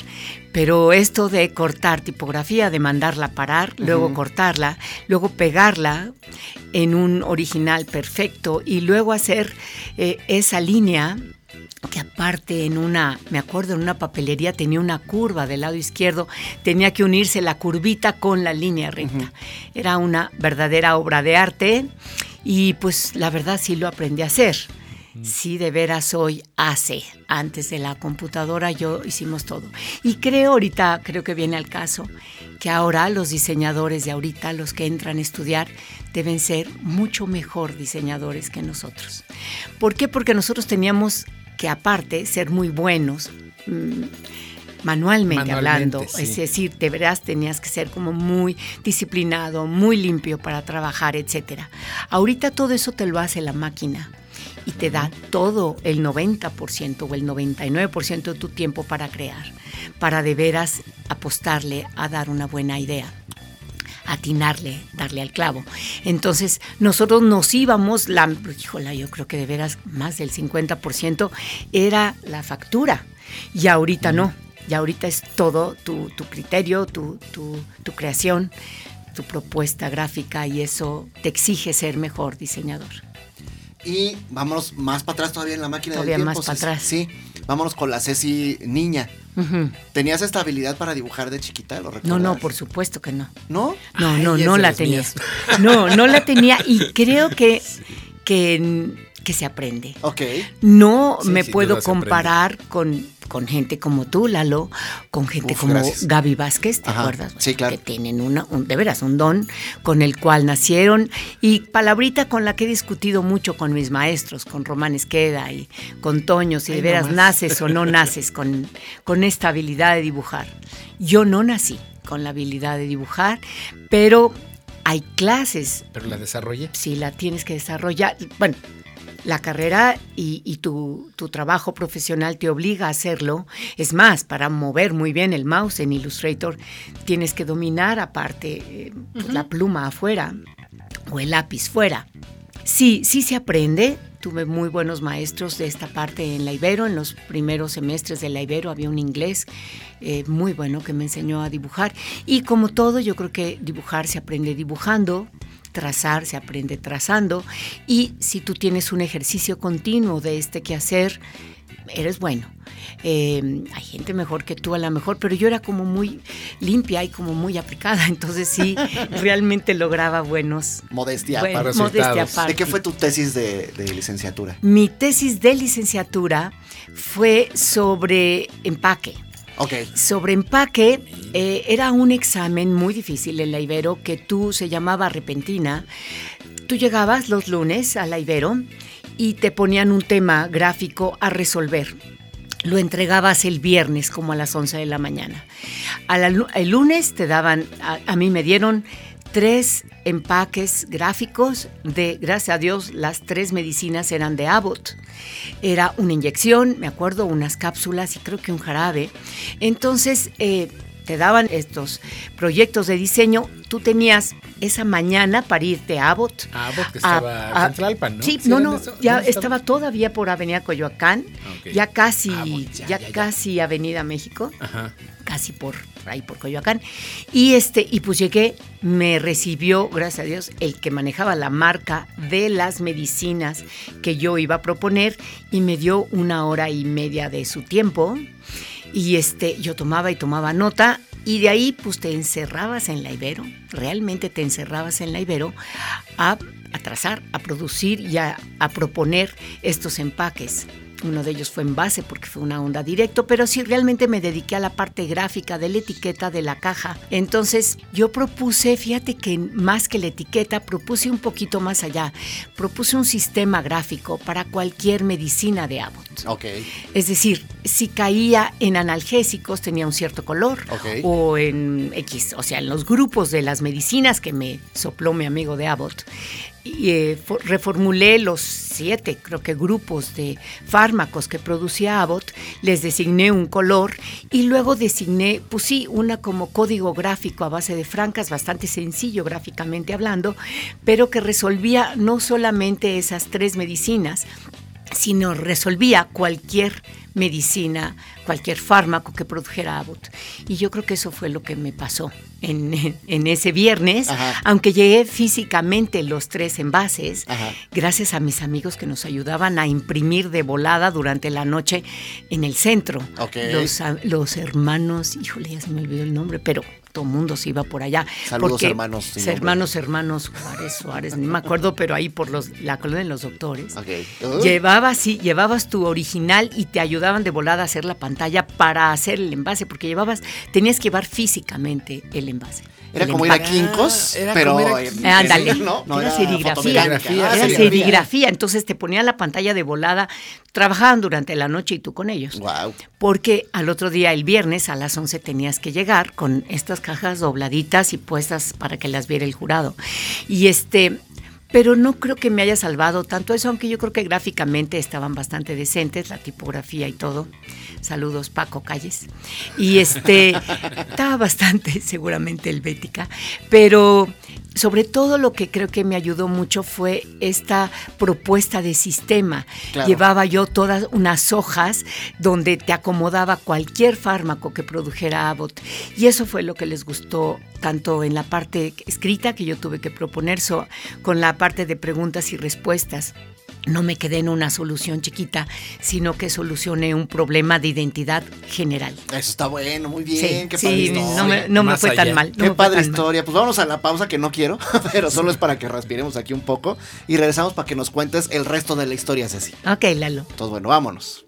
Pero esto de cortar tipografía, de mandarla parar, luego cortarla, luego pegarla en un original perfecto y luego hacer eh, esa línea que aparte en una, me acuerdo en una papelería tenía una curva del lado izquierdo, tenía que unirse la curvita con la línea recta. Era una verdadera obra de arte y pues la verdad sí lo aprendí a hacer. Sí, de veras hoy hace. Antes de la computadora yo hicimos todo. Y creo ahorita, creo que viene al caso, que ahora los diseñadores de ahorita, los que entran a estudiar, deben ser mucho mejor diseñadores que nosotros. ¿Por qué? Porque nosotros teníamos que aparte ser muy buenos. mm, Manualmente, Manualmente, hablando, sí. es decir, de veras tenías que ser como muy disciplinado, muy limpio para trabajar, etcétera. Ahorita todo eso te lo hace la máquina y te da todo el 90% o el 99% de tu tiempo para crear, para de veras apostarle a dar una buena idea atinarle, darle al clavo. Entonces, nosotros nos íbamos, la, híjola, yo creo que de veras más del 50% era la factura. Y ahorita no, y ahorita es todo tu, criterio, tu, tu creación. tu propuesta gráfica y eso te exige ser mejor diseñador. Y vámonos más para atrás todavía en la máquina Todavía del tiempo. más para atrás. Sí, vámonos con la Ceci niña. ¿Tenías esta habilidad para dibujar de chiquita? ¿Lo No, recuerdas? no, por supuesto que no. ¿No? No, Ay, no, no la las tenía. mías. No, no la tenía y creo que, que, que se aprende. Ok. No Sí, me puedo comparar con, con gente como tú, Lalo, con gente Uf, como gracias. Gaby Vázquez, ¿te Ajá, acuerdas? sí, claro. Que tienen una, un- de veras un don con el cual nacieron y palabrita con la que he discutido mucho con mis maestros, con Román Esqueda y con Toño, si de veras nomás. naces o no naces con, con esta habilidad de dibujar. Yo no nací con la habilidad de dibujar, pero hay clases Pero la desarrollé. si la tienes que desarrollar, bueno, la carrera y, y tu, tu trabajo profesional te obliga a hacerlo. Es más, para mover muy bien el mouse en Illustrator, tienes que dominar aparte eh, pues, la pluma afuera o el lápiz fuera. Sí, sí se aprende. Tuve muy buenos maestros de esta parte en la Ibero. En los primeros semestres de la Ibero había un inglés eh, muy bueno que me enseñó a dibujar. Y como todo, yo creo que dibujar se aprende dibujando, trazar se aprende trazando. Y si tú tienes un ejercicio continuo de este quehacer, eres bueno. Eh, hay gente mejor que tú a lo mejor, pero yo era como muy limpia y como muy aplicada, entonces sí, realmente lograba buenos, Modestia bueno, aparte. resultados. modestia ¿De aparte. ¿De qué fue tu tesis de, de licenciatura? Mi tesis de licenciatura fue sobre empaque. Ok. Sobre empaque eh, era un examen muy difícil en la Ibero que tú se llamaba repentina. Tú llegabas los lunes a la Ibero y te ponían un tema gráfico a resolver. Lo entregabas el viernes como a las 11 de la mañana. A la el lunes te daban, a mí me dieron tres empaques gráficos de, gracias a Dios, las tres medicinas eran de Abbott. Era una inyección, me acuerdo, unas cápsulas y creo que un jarabe. Entonces, eh, te daban estos proyectos de diseño. Tú tenías esa mañana para irte a Abbott. Ah, porque a- estaba a- en Tlalpan, ¿no? Sí, ¿Sí no, no, eso? ya ¿Dónde estaba todavía por Avenida Coyoacán, Ah, ya casi, Abbott, ya, ya, ya, ya. casi Avenida México Ajá. casi por ahí por Coyoacán. Y este, y pues llegué, me recibió, gracias a Dios, el que manejaba la marca de las medicinas que yo iba a proponer y me dio una hora y media de su tiempo. Y este, yo tomaba y tomaba nota. Y de ahí, pues te encerrabas en la Ibero, realmente te encerrabas en la Ibero a, a trazar, a producir y a, a proponer estos empaques. Uno de ellos fue en base porque fue una onda directo, pero sí realmente me dediqué a la parte gráfica de la etiqueta de la caja. Entonces yo propuse, fíjate que más que la etiqueta, propuse un poquito más allá. Propuse un sistema gráfico para cualquier medicina de Abbott. Ok. Es decir, si caía en analgésicos tenía un cierto color Ok. o en X, o sea, en los grupos de las medicinas que me sopló mi amigo de Abbott. Y, eh, fo- reformulé los siete, creo que, grupos de fármacos que producía Abbott, les designé un color y luego designé, pues sí, una como código gráfico a base de francas, bastante sencillo gráficamente hablando, pero que resolvía no solamente esas tres medicinas, sino resolvía cualquier medicina, cualquier fármaco que produjera Abbott. Y yo creo que eso fue lo que me pasó en, en ese viernes, Ajá. aunque llegué físicamente los tres envases, Ajá. gracias a mis amigos que nos ayudaban a imprimir de volada durante la noche en el centro. Los, los hermanos, híjole, ya se me olvidó el nombre, pero todo el mundo se iba por allá. Saludos, hermanos, hermanos, hermanos Juárez, Suárez, ni me acuerdo, pero ahí por los, la colonia de los doctores. Uh, Llevabas, sí, llevabas tu original y te ayudaban de volada a hacer la pantalla para hacer el envase, porque llevabas, tenías que llevar físicamente el envase. Era como ir a. Quincos, era pero. Eh, Ándale, No, no era era serigrafía. Era Era serigrafía. serigrafía, entonces te ponían la pantalla de volada, trabajaban durante la noche y tú con ellos. Wow. Porque al otro día, el viernes, a las 11 tenías que llegar con estas cajas dobladitas y puestas para que las viera el jurado. Y este, pero no creo que me haya salvado tanto eso, aunque yo creo que gráficamente estaban bastante decentes, la tipografía y todo. Saludos, Paco Calles. Y este, estaba bastante seguramente helvética, pero sobre todo lo que creo que me ayudó mucho fue esta propuesta de sistema. Claro. Llevaba yo todas unas hojas donde te acomodaba cualquier fármaco que produjera Abbott. Y eso fue lo que les gustó tanto en la parte escrita que yo tuve que proponer, so- con la parte de preguntas y respuestas. No me quedé en una solución chiquita, sino que solucioné un problema de identidad general. Eso está bueno, muy bien. Sí, qué sí, padre no historia. me, no me fue tan mal. no Qué padre mal. historia. Pues vámonos a la pausa que no quiero, pero solo es para que respiremos aquí un poco y regresamos para que nos cuentes el resto de la historia, Ceci. Ok, Lalo. Entonces, bueno, vámonos.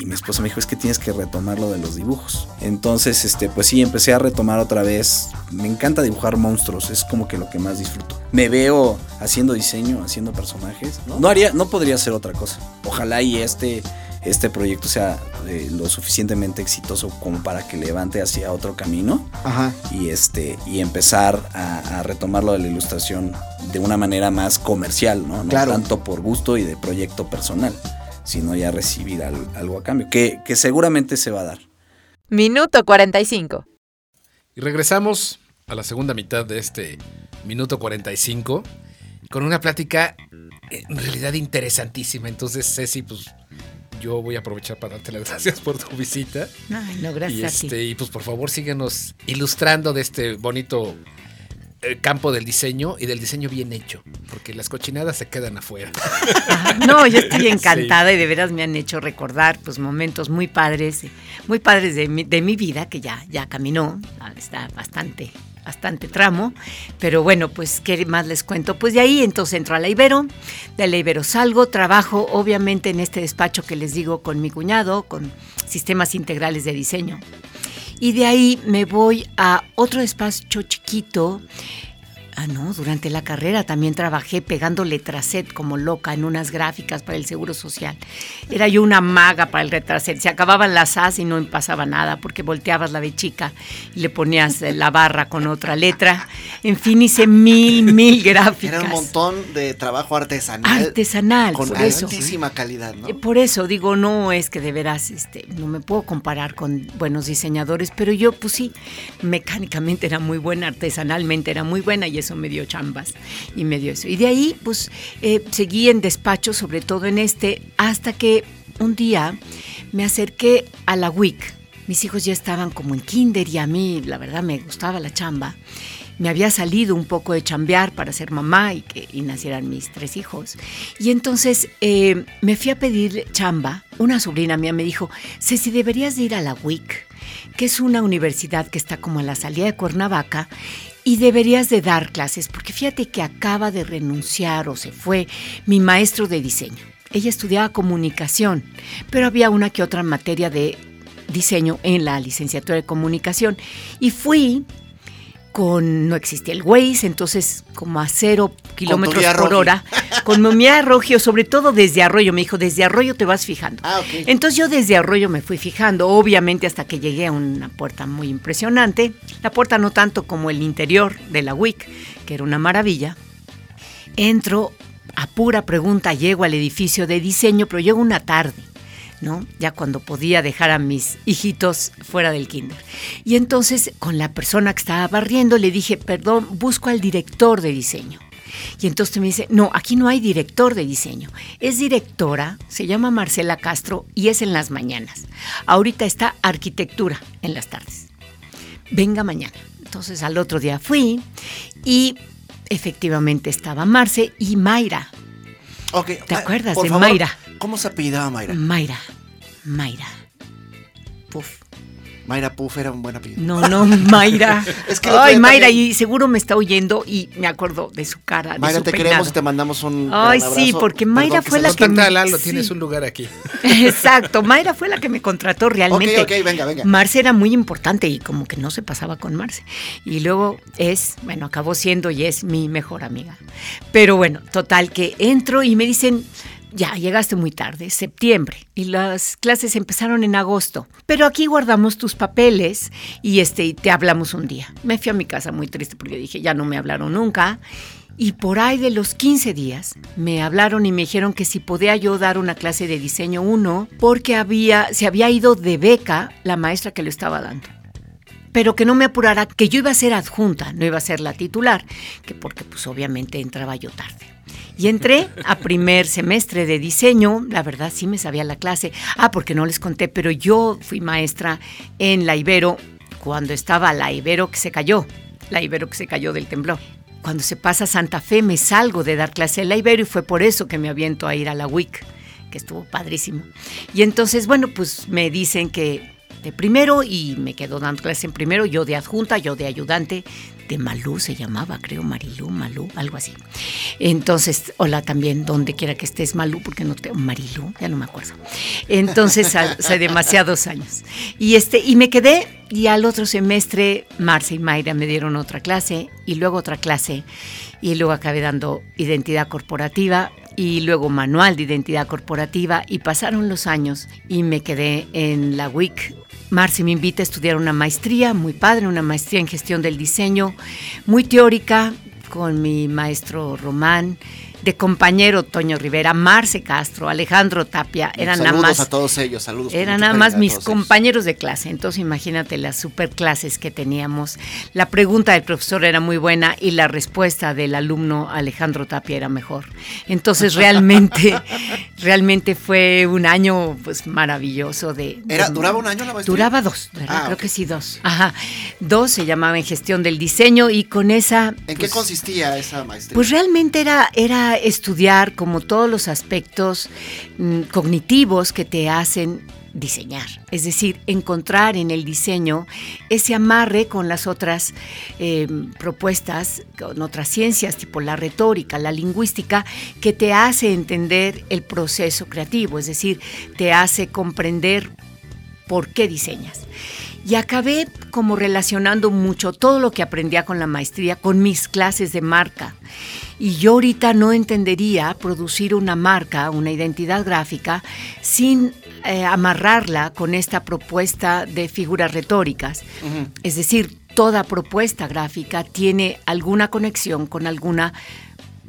Y mi esposa me dijo, es que tienes que retomar lo de los dibujos. Entonces, este, pues sí, empecé a retomar otra vez. Me encanta dibujar monstruos, es como que lo que más disfruto. Me veo haciendo diseño, haciendo personajes. No, haría, no podría hacer otra cosa. Ojalá y este, este proyecto sea eh, lo suficientemente exitoso como para que levante hacia otro camino Ajá. y este y empezar a, a retomar lo de la ilustración de una manera más comercial, ¿no? No Claro. tanto por gusto y de proyecto personal, sino ya recibir al- algo a cambio, que, que seguramente se va a dar. Minuto 45. Y regresamos a la segunda mitad de este minuto 45 con una plática eh, en realidad interesantísima. Entonces, Ceci, pues yo voy a aprovechar para darte las gracias por tu visita. Ay, no, Y, gracias a ti. este, y pues por favor síguenos ilustrando de este bonito eh, campo del diseño y del diseño bien hecho, porque las cochinadas se quedan afuera. Ah, No, yo estoy encantada y de veras me han hecho recordar pues momentos muy padres, muy padres de mi, de mi vida que ya, ya caminó, está bastante, bastante tramo, pero bueno, pues qué más les cuento, pues de ahí entonces entro a la Ibero, de la Ibero salgo, trabajo obviamente en este despacho que les digo con mi cuñado, con sistemas integrales de diseño. Y de ahí me voy a otro despacho chiquito. Ah, no, durante la carrera también trabajé pegando letraset como loca en unas gráficas para el Seguro Social. Era yo una maga para el letraset. Se acababan las As y no pasaba nada porque volteabas la de chica y le ponías eh, la barra con otra letra. En fin, hice mil, mil gráficas. Era un montón de trabajo artesanal. Artesanal, Con por eso. altísima calidad, ¿no? Eh, Por eso digo, no es que de veras este, no me puedo comparar con buenos diseñadores, pero yo pues sí, mecánicamente era muy buena, artesanalmente era muy buena y eso me dio chambas y me dio eso. Y de ahí pues eh, seguí en despacho, sobre todo en este, hasta que un día me acerqué a la WIC. Mis hijos ya estaban como en kinder y a mí la verdad me gustaba la chamba me había salido un poco de chambear para ser mamá y que y nacieran mis tres hijos. Y entonces eh, me fui a pedir chamba. Una sobrina mía me dijo, Ceci, deberías de ir a la WIC, que es una universidad que está como a la salida de Cuernavaca, y deberías de dar clases, porque fíjate que acaba de renunciar o se fue mi maestro de diseño. Ella estudiaba comunicación, pero había una que otra materia de diseño en la licenciatura de comunicación. Y fui con, no existía el Waze, entonces como a cero kilómetros por hora, con mi Rogio, sobre todo desde Arroyo, me dijo, desde Arroyo te vas fijando. Ah. Entonces yo desde Arroyo me fui fijando, obviamente hasta que llegué a una puerta muy impresionante, la puerta no tanto como el interior de la WIC, que era una maravilla. Entro, a pura pregunta, llego al edificio de diseño, pero llego una tarde. ¿No? Ya cuando podía dejar a mis hijitos fuera del kinder. Y entonces con la persona que estaba barriendo le dije, perdón, busco al director de diseño. Y entonces me dice, no, aquí no hay director de diseño. Es directora, se llama Marcela Castro y es en las mañanas. Ahorita está arquitectura en las tardes. Venga mañana. Entonces al otro día fui y efectivamente estaba Marce y Mayra. Ok, ¿Te acuerdas por de favor, Mayra? ¿Cómo se apellidaba Mayra? Mayra, Mayra. Mayra Puff era un buen apellido. No, no, Mayra. Es que Ay, Mayra, también- y seguro me está oyendo y me acuerdo de su cara. de Mayra, su te peinado. queremos y te mandamos un. Ay, gran sí, porque Mayra fue la que me- Lalo, sí. tienes un lugar aquí. Exacto, Mayra fue la que me contrató realmente. Ok, ok, venga, venga. Marce era muy importante y como que no se pasaba con Marce. Y luego es, bueno, acabó siendo y es mi mejor amiga. Pero bueno, total que entro y me dicen, ya, llegaste muy tarde, septiembre, y las clases empezaron en agosto. Pero aquí guardamos tus papeles y este, y te hablamos un día. Me fui a mi casa muy triste porque dije, ya no me hablaron nunca. Y por ahí de los 15 días me hablaron y me dijeron que si podía yo dar una clase de diseño 1 porque había, se había ido de beca la maestra que lo estaba dando. Pero que no me apurara, que yo iba a ser adjunta, no iba a ser la titular, que porque pues obviamente entraba yo tarde. Y entré a primer semestre de diseño, la verdad sí me sabía la clase. Ah, porque no les conté, pero yo fui maestra en la Ibero cuando estaba la Ibero que se cayó, la Ibero que se cayó del temblor. Cuando se pasa Santa Fe me salgo de dar clase en la Ibero y fue por eso que me aviento a ir a la WIC, que estuvo padrísimo. Y entonces, bueno, pues me dicen que de primero y me quedo dando clase en primero, yo de adjunta, yo de ayudante, de Malú se llamaba, creo, Marilú, Malú, algo así. Entonces, hola también, donde quiera que estés, Malú, porque no te, Marilú, ya no me acuerdo. Entonces, hace demasiados años. Y este, y me quedé, y al otro semestre, Marcia y Mayra me dieron otra clase, y luego otra clase, y luego acabé dando identidad corporativa, y luego manual de identidad corporativa, y pasaron los años, y me quedé en la WIC Marci me invita a estudiar una maestría, muy padre, una maestría en gestión del diseño, muy teórica, con mi maestro Román de compañero Toño Rivera, Marce Castro, Alejandro Tapia, eran saludos nada más. a todos ellos, saludos. Eran nada más mis compañeros de clase. Entonces imagínate las super clases que teníamos. La pregunta del profesor era muy buena y la respuesta del alumno Alejandro Tapia era mejor. Entonces realmente, realmente fue un año pues maravilloso de. ¿Era, ¿Duraba un año la maestría? Duraba dos, ah, creo que sí, dos. Ajá. Dos se llamaba en gestión del diseño y con esa. ¿En qué pues, consistía esa maestría? Pues realmente era, era estudiar como todos los aspectos mm, cognitivos que te hacen diseñar, es decir, encontrar en el diseño ese amarre con las otras em, propuestas, con otras ciencias, tipo la retórica, la lingüística, que te hace entender el proceso creativo, es decir, te hace comprender por qué diseñas. Y acabé como relacionando mucho todo lo que aprendía con la maestría con mis clases de marca. Y yo ahorita no entendería producir una marca, una identidad gráfica, sin eh, amarrarla con esta propuesta de figuras retóricas. Es decir, toda propuesta gráfica tiene alguna conexión con alguna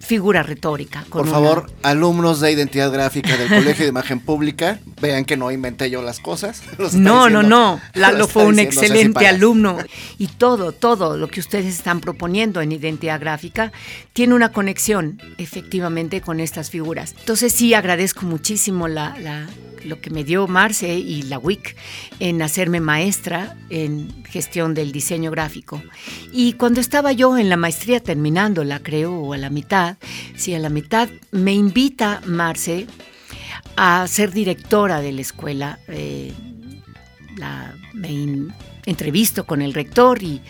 figura retórica. Por favor, alumnos de identidad gráfica del Colegio de Imagen Pública, vean que no inventé yo las cosas. No, no, no. Lalo fue un excelente alumno. Y todo, todo lo que ustedes están proponiendo en identidad gráfica tiene una conexión efectivamente con estas figuras. Entonces sí agradezco muchísimo la, la lo que me dio Marce y la WIC en hacerme maestra en gestión del diseño gráfico. Y cuando estaba yo en la maestría terminándola, creo, o a la mitad, sí, a la mitad, me invita Marce a ser directora de la escuela. Eh, la, me entrevisto con el rector y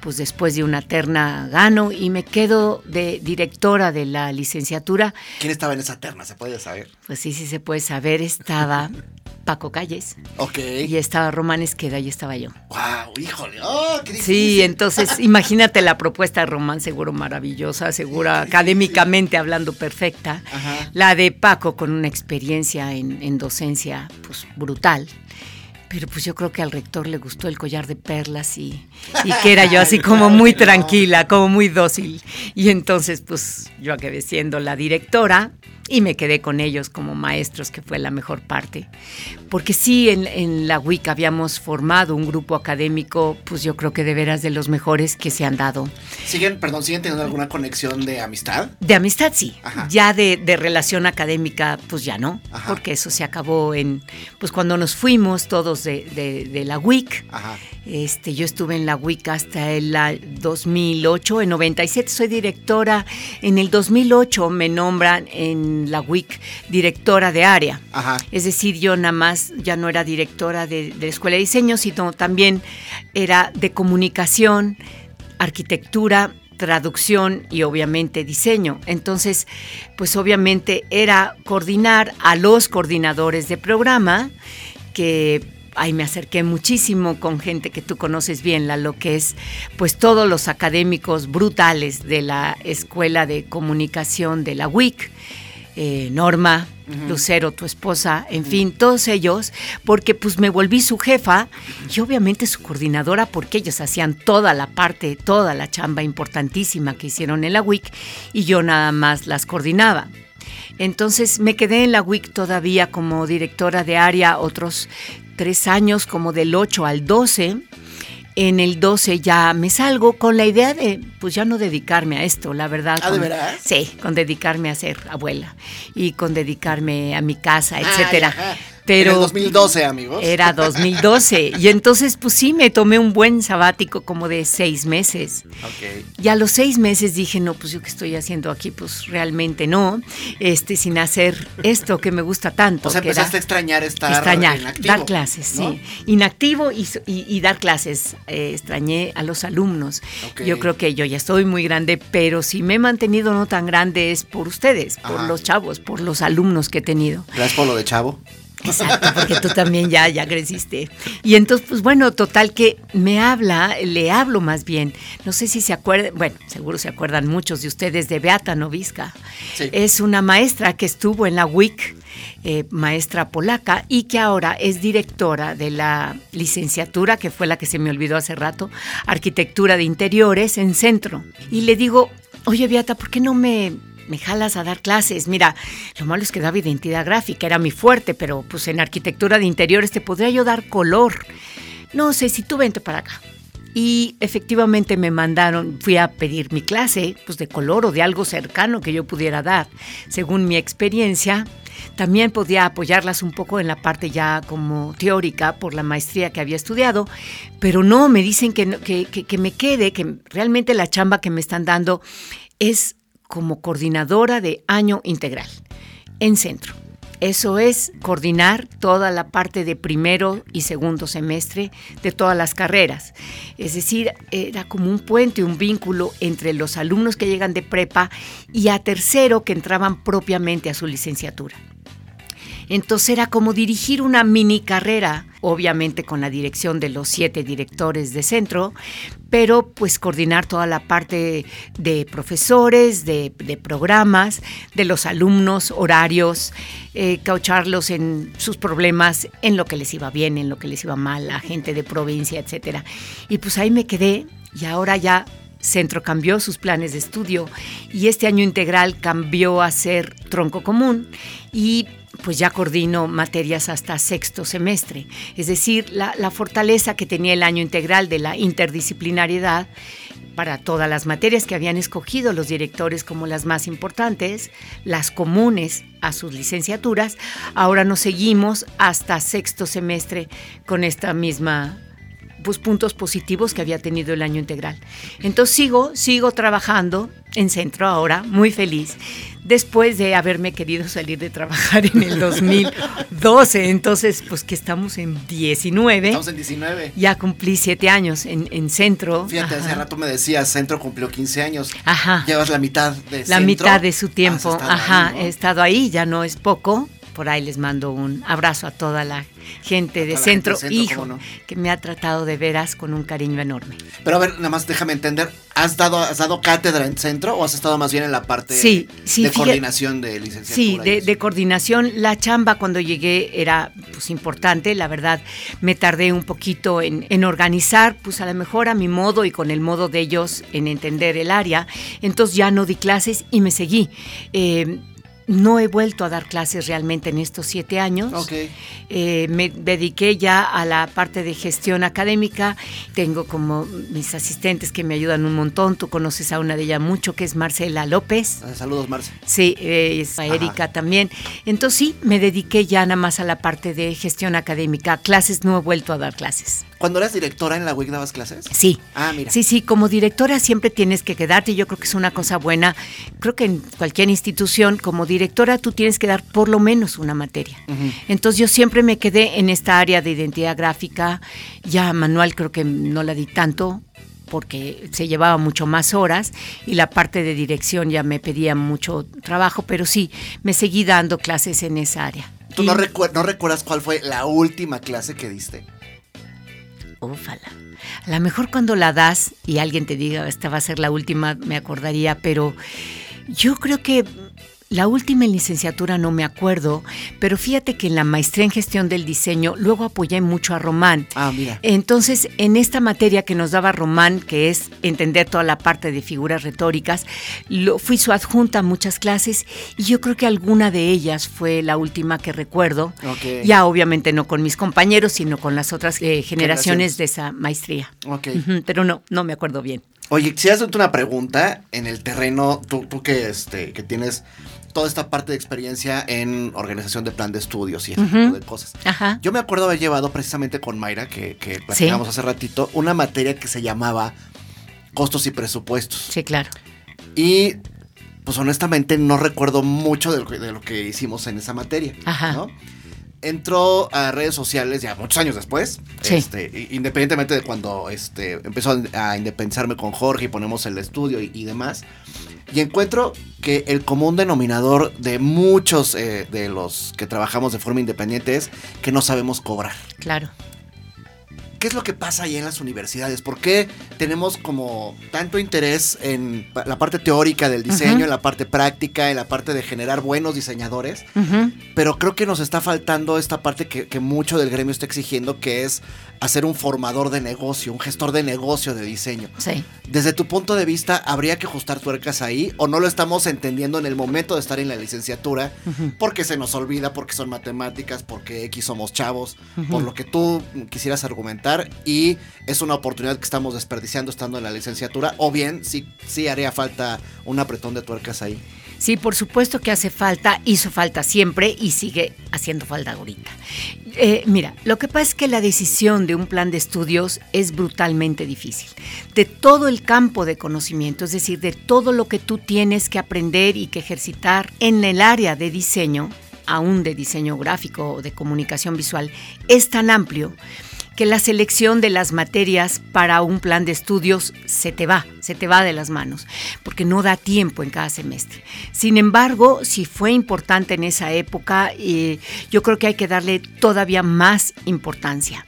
pues después de una terna gano y me quedo de directora de la licenciatura. ¿Quién estaba en esa terna? ¿Se puede saber? Pues sí, sí se puede saber. Estaba Paco Calles. Ok. Y estaba Román Esqueda y estaba yo. ¡Wow! ¡Híjole! ¡Oh, qué Sí, entonces imagínate la propuesta de Román, seguro maravillosa, seguro académicamente hablando perfecta. Ajá. La de Paco con una experiencia en, en docencia pues brutal. Pero pues yo creo que al rector le gustó el collar de perlas y, y que era yo así como muy tranquila, como muy dócil. Y entonces pues yo acabé siendo la directora y me quedé con ellos como maestros, que fue la mejor parte. Porque sí, en, la WIC habíamos formado un grupo académico, pues yo creo que de veras de los mejores que se han dado. ¿Siguen, perdón, siguen teniendo alguna conexión de amistad? De amistad sí, ya de, relación académica pues ya no, porque eso se acabó en, pues cuando nos fuimos todos de, de la WIC. Ajá. Este, yo estuve en la WIC hasta el 2008, en 97 soy directora, en el 2008 me nombran en la WIC directora de área. Es decir, yo nada más ya no era directora de, de la Escuela de Diseño, sino también era de comunicación, arquitectura, traducción y obviamente diseño. Entonces, pues obviamente era coordinar a los coordinadores de programa que ahí me acerqué muchísimo con gente que tú conoces bien, la, lo que es pues todos los académicos brutales de la Escuela de Comunicación de la WIC, eh, Norma, Lucero, tu esposa, en fin, todos ellos, porque pues me volví su jefa y obviamente su coordinadora porque ellos hacían toda la parte, toda la chamba importantísima que hicieron en la WIC y yo nada más las coordinaba. Entonces me quedé en la WIC todavía como directora de área otros tres años, como del 8 al 12. En el 12 ya me salgo con la idea de, pues ya no dedicarme a esto, la verdad. ¿Ah, de con- veras? Sí, con dedicarme a ser abuela y con dedicarme a mi casa, Ay, etcétera. Pero En el 2012, amigos. era 2012 y entonces pues sí me tomé un buen sabático como de seis meses. Y a los seis meses dije, no, pues yo qué estoy haciendo aquí, pues realmente no, este, sin hacer esto que me gusta tanto. O sea, que era empezaste a extrañar estar extrañar, en activo, dar clases, ¿no? sí. Inactivo y, y- y dar clases. Eh, extrañé a los alumnos. Yo creo que yo ya estoy muy grande, pero si me he mantenido no tan grande es por ustedes, por Ajá. los chavos, por los alumnos que he tenido. Gracias por lo de chavo. Exacto, porque tú también ya, ya creciste. Y entonces, pues bueno, total que me habla, le hablo más bien. No sé si se acuerdan, bueno, seguro se acuerdan muchos de ustedes de Beata Noviska. Sí. Es una maestra que estuvo en la WIC, eh, maestra polaca, y que ahora es directora de la licenciatura, que fue la que se me olvidó hace rato, Arquitectura de Interiores en Centro. Y le digo, oye Beata, ¿por qué no me me jalas a dar clases. Mira, lo malo es que daba identidad gráfica, era mi fuerte, pero pues en arquitectura de interiores te podría yo dar color. No sé, si tú vente para acá. Y efectivamente me mandaron, fui a pedir mi clase, pues de color o de algo cercano que yo pudiera dar. Según mi experiencia, también podía apoyarlas un poco en la parte ya como teórica por la maestría que había estudiado, pero no, me dicen que, que, que- que me quede, que realmente la chamba que me están dando es como coordinadora de año integral en centro. Eso es coordinar toda la parte de primero y segundo semestre de todas las carreras. Es decir, era como un puente, un vínculo entre los alumnos que llegan de prepa y a tercero que entraban propiamente a su licenciatura. Entonces era como dirigir una mini carrera, obviamente con la dirección de los siete directores de centro, pero pues coordinar toda la parte de profesores, de, programas, de los alumnos, horarios, eh, caucharlos en sus problemas, en lo que les iba bien, en lo que les iba mal, a gente de provincia, etcétera. Y pues ahí me quedé y ahora ya Centro cambió sus planes de estudio y este año integral cambió a ser tronco común y pues ya coordino materias hasta sexto semestre. Es decir, la, fortaleza que tenía el año integral de la interdisciplinariedad para todas las materias que habían escogido los directores como las más importantes, las comunes a sus licenciaturas, ahora nos seguimos hasta sexto semestre con esta misma pues, puntos positivos que había tenido el año integral. Entonces sigo, sigo trabajando en centro ahora, muy feliz, después de haberme querido salir de trabajar en el 2012. Entonces, pues que estamos en 19. Estamos en 19. Ya cumplí siete años en, en centro. Fíjate, hace rato me decías, Centro cumplió 15 años. Ajá. Llevas la mitad de La Centro. mitad de su tiempo. Ajá, ahí, ¿no? he estado ahí, ya no es poco. Por ahí les mando un abrazo a toda la gente de la centro, gente de Centro, hijo, no. que me ha tratado de veras con un cariño enorme. Pero a ver, nada más déjame entender. ¿Has dado, ¿Has dado cátedra en centro o has estado más bien en la parte Sí, sí, de fíjate- coordinación de licenciatura? Sí, de coordinación. La chamba cuando llegué era pues importante, la verdad me tardé un poquito en, en organizar, pues a lo mejor a mi modo y con el modo de ellos en entender el área. Entonces ya no di clases y me seguí. Eh, no he vuelto a dar clases realmente en estos siete años. Ok. Eh, me dediqué ya a la parte de gestión académica. Tengo como mis asistentes que me ayudan un montón. Tú conoces a una de ellas mucho, que es Marcela López. Ah, Saludos, Marce. Sí, eh, es a Ajá. Erika también. Entonces sí, me dediqué ya nada más a la parte de gestión académica. Clases no he vuelto a dar clases. ¿Cuando eras directora en la WIC dabas clases? Sí. Ah, mira. Sí, sí, como directora siempre tienes que quedarte yo creo que es una cosa buena. Creo que en cualquier institución, como directora, tú tienes que dar por lo menos una materia. Entonces yo siempre me quedé en esta área de identidad gráfica. Ya manual creo que no la di tanto porque se llevaba mucho más horas y la parte de dirección ya me pedía mucho trabajo, pero sí, me seguí dando clases en esa área. ¿Tú Y- no, recuer- no recuerdas cuál fue la última clase que diste? Ófala. A lo mejor cuando la das y alguien te diga, esta va a ser la última, me acordaría, pero yo creo que La última en licenciatura no me acuerdo, pero fíjate que en la maestría en gestión del diseño luego apoyé mucho a Román. Ah, mira. Entonces, en esta materia que nos daba Román, que es entender toda la parte de figuras retóricas, lo, fui su adjunta a muchas clases y yo creo que alguna de ellas fue la última que recuerdo. Ya obviamente no con mis compañeros, sino con las otras eh, Generaciones. de esa maestría. Pero no, no me acuerdo bien. Oye, quisiera hacerte una pregunta en el terreno, tú, tú que, este, que tienes toda esta parte de experiencia en organización de plan de estudios y ese tipo de cosas. Ajá. Yo me acuerdo haber llevado precisamente con Mayra, que, que platicamos hace ratito, una materia que se llamaba costos y presupuestos. Sí, claro. Y pues honestamente no recuerdo mucho de lo que, de lo que hicimos en esa materia. Ajá. ¿no? Entró a redes sociales ya muchos años después, Sí. este, independientemente de cuando este, empezó a independizarme con Jorge y ponemos el estudio y, y demás. Y encuentro que el común denominador de muchos eh, de los que trabajamos de forma independiente es que no sabemos cobrar. Claro. ¿Qué es lo que pasa ahí en las universidades? ¿Por qué tenemos como tanto interés en la parte teórica del diseño, en la parte práctica, en la parte de generar buenos diseñadores? Pero creo que nos está faltando esta parte que, que mucho del gremio está exigiendo, que es hacer un formador de negocio, un gestor de negocio de diseño. Sí. Desde tu punto de vista, ¿habría que ajustar tuercas ahí o no lo estamos entendiendo en el momento de estar en la licenciatura? Porque se nos olvida, porque son matemáticas, porque X somos chavos, por lo que tú quisieras argumentar y es una oportunidad que estamos desperdiciando estando en la licenciatura o bien sí, sí haría falta un apretón de tuercas ahí. Sí, por supuesto que hace falta, hizo falta siempre y sigue haciendo falta ahorita. Eh, mira, lo que pasa es que la decisión de un plan de estudios es brutalmente difícil. De todo el campo de conocimiento, es decir, de todo lo que tú tienes que aprender y que ejercitar en el área de diseño, aún de diseño gráfico o de comunicación visual, es tan amplio que la selección de las materias para un plan de estudios se te va, se te va de las manos, porque no da tiempo en cada semestre. Sin embargo, si fue importante en esa época, eh, yo creo que hay que darle todavía más importancia.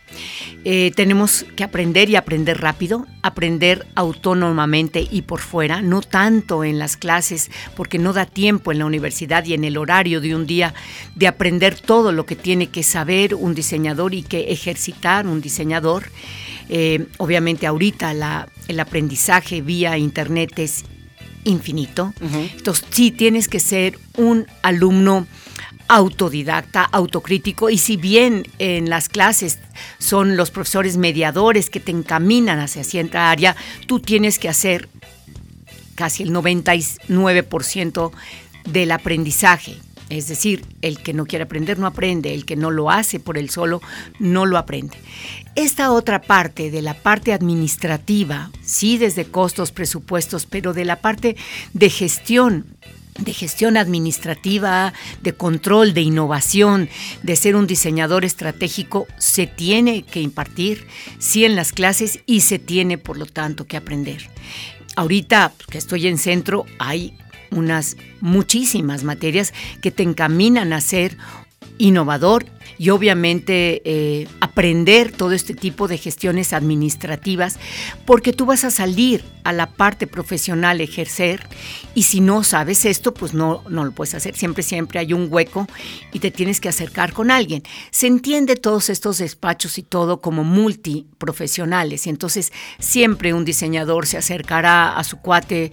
Eh, tenemos que aprender y aprender rápido, aprender autónomamente y por fuera, no tanto en las clases, porque no da tiempo en la universidad y en el horario de un día de aprender todo lo que tiene que saber un diseñador y que ejercitar un diseñador. Eh, obviamente ahorita la- el aprendizaje vía internet es infinito. Entonces sí tienes que ser un alumno autodidacta, autocrítico, y si bien en las clases son los profesores mediadores que te encaminan hacia cierta área, tú tienes que hacer casi el 99% del aprendizaje. Es decir, el que no quiere aprender no aprende, el que no lo hace por él solo no lo aprende. Esta otra parte de la parte administrativa, sí desde costos, presupuestos, pero de la parte de gestión de gestión administrativa, de control, de innovación, de ser un diseñador estratégico, se tiene que impartir, sí en las clases y se tiene, por lo tanto, que aprender. Ahorita que estoy en centro, hay unas muchísimas materias que te encaminan a ser innovador y obviamente eh, aprender todo este tipo de gestiones administrativas porque tú vas a salir a la parte profesional ejercer y si no sabes esto pues no, no lo puedes hacer. Siempre siempre hay un hueco y te tienes que acercar con alguien. Se entiende todos estos despachos y todo como multiprofesionales. Y entonces siempre un diseñador se acercará a su cuate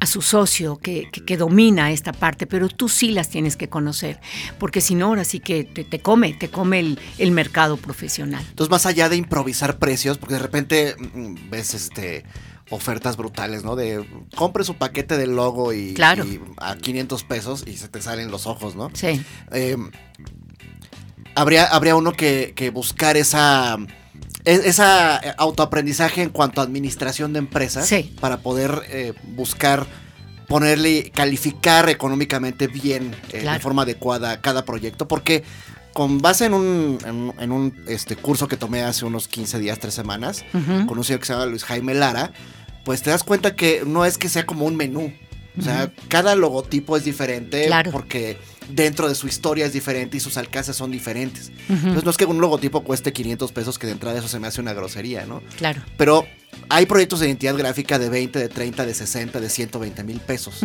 a su socio que, que, que, domina esta parte, pero tú sí las tienes que conocer, porque si no, ahora sí que te, te come, te come el, el, mercado profesional. Entonces, más allá de improvisar precios, porque de repente mm, ves este ofertas brutales, ¿no? De compre su paquete de logo y, claro. y a 500 pesos y se te salen los ojos, ¿no? Sí. Eh, habría, habría uno que, que buscar esa esa autoaprendizaje en cuanto a administración de empresas sí. para poder eh, buscar ponerle calificar económicamente bien eh, claro. de forma adecuada cada proyecto porque con base en un, en, en un este, curso que tomé hace unos 15 días, 3 semanas, uh -huh. con un señor que se llama Luis Jaime Lara, pues te das cuenta que no es que sea como un menú. O sea, uh -huh. cada logotipo es diferente claro. porque dentro de su historia es diferente y sus alcances son diferentes. Uh -huh. Entonces no es que un logotipo cueste 500 pesos, que de entrada eso se me hace una grosería, ¿no? Claro. Pero hay proyectos de identidad gráfica de 20, de 30, de 60, de 120 mil pesos.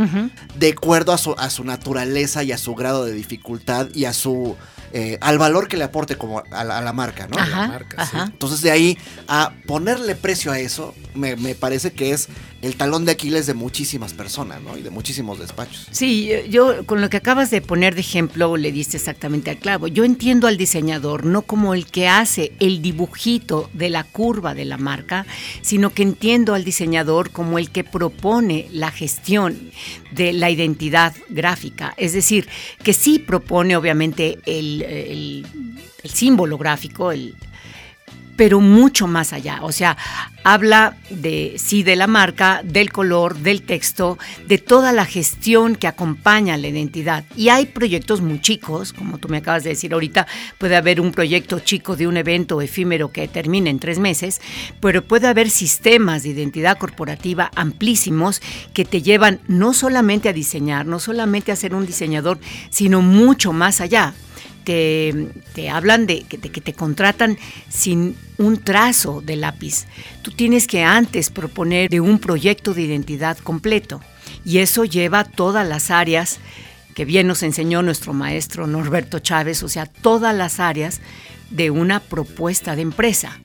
De acuerdo a su, a su naturaleza y a su grado de dificultad y a su eh, al valor que le aporte como a la, a la marca, ¿no? Ajá, marca, sí. ajá. Entonces de ahí a ponerle precio a eso, me, me parece que es el talón de Aquiles de muchísimas personas, ¿no? Y de muchísimos despachos. Sí, yo con lo que acabas de poner de ejemplo le diste exactamente al clavo. Yo entiendo al diseñador no como el que hace el dibujito de la curva de la marca, sino que entiendo al diseñador como el que propone la gestión de la identidad gráfica. Es decir, que sí propone obviamente el, el- el símbolo gráfico, el, pero mucho más allá. O sea, habla de sí de la marca, del color, del texto, de toda la gestión que acompaña la identidad. Y hay proyectos muy chicos, como tú me acabas de decir ahorita, puede haber un proyecto chico de un evento efímero que termine en tres meses, pero puede haber sistemas de identidad corporativa amplísimos que te llevan no solamente a diseñar, no solamente a ser un diseñador, sino mucho más allá te, hablan de que, te, contratan sin un trazo de lápiz. Tú tienes que antes proponer de un proyecto de identidad completo. Y eso lleva todas las áreas que bien nos enseñó nuestro maestro Norberto Chávez, o sea, todas las áreas de una propuesta de empresa.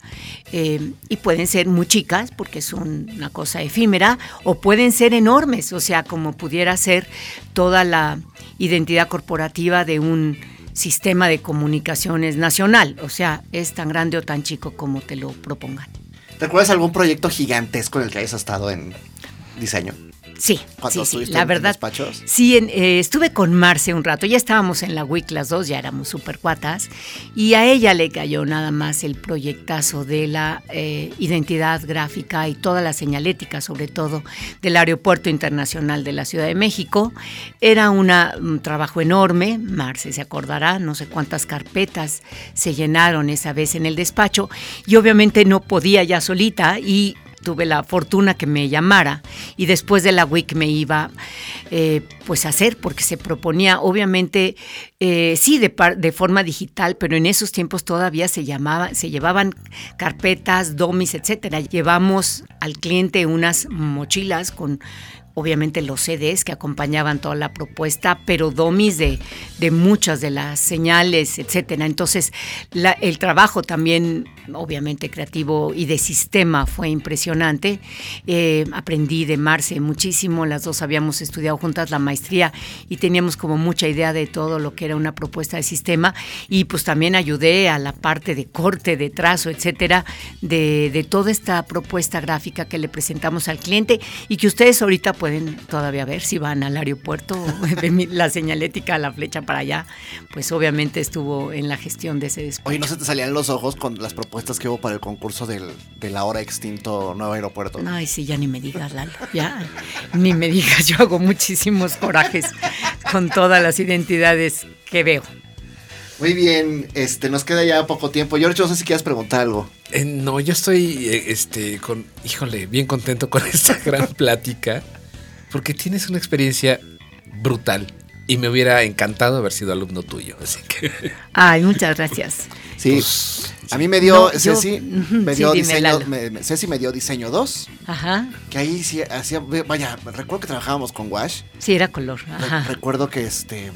Eh, y pueden ser muy chicas porque es un- una cosa efímera o pueden ser enormes, o sea, como pudiera ser toda la identidad corporativa de un sistema de comunicaciones nacional, o sea, es tan grande o tan chico como te lo propongan. ¿Recuerdas algún proyecto gigantesco en el que hayas estado en diseño? Sí, Cuando sí, sí, estuviste la verdad. despachos. Sí, en- eh, estuve con Marce un rato, ya estábamos en la WIC las dos, ya éramos super cuatas, y a ella le cayó nada más el proyectazo de la eh, identidad gráfica y toda la señalética, sobre todo del Aeropuerto Internacional de la Ciudad de México. Era una, un trabajo enorme, Marce se acordará, no sé cuántas carpetas se llenaron esa vez en el despacho, y obviamente no podía ya solita y tuve la fortuna que me llamara y después de la WIC me iba eh, pues a hacer porque se proponía obviamente eh, sí de, par- de forma digital pero en esos tiempos todavía se llamaba se llevaban carpetas domis etcétera. Llevamos al cliente unas mochilas con obviamente los CDs que acompañaban toda la propuesta, pero domis de, de muchas de las señales, etcétera. Entonces, el trabajo también, obviamente creativo y de sistema fue impresionante. Eh, aprendí de Marce muchísimo, las dos habíamos estudiado juntas la maestría y teníamos como mucha idea de todo lo que era una propuesta de sistema y pues también ayudé a la parte de corte, de trazo, etcétera, de, de toda esta propuesta gráfica que le presentamos al cliente y que ustedes ahorita pueden todavía ver si van al aeropuerto, la señalética, la flecha para allá, pues obviamente estuvo en la gestión de ese despacho. Oye, ¿no se te salían los ojos con las propuestas que hubo para el concurso del, del ahora extinto nuevo aeropuerto? Ay, sí, ya ni me digas, Lalo. Ya, ni me digas, yo hago muchísimos corajes con todas las identidades que veo. Muy bien, este, nos queda ya poco tiempo. George, no sé si quieres preguntar algo. Eh, no, yo estoy, eh, este, con, híjole, bien contento con esta gran plática, porque tienes una experiencia brutal y me hubiera encantado haber sido alumno tuyo, así que Ay, muchas gracias. Sí, Pues, a mí me dio, No, Ceci, me dio diseño, me- me- Ceci me dio diseño 2, Ajá, que ahí sí hacía, vaya, recuerdo que trabajábamos con Wash. sí, era color. Re- Ajá. recuerdo que este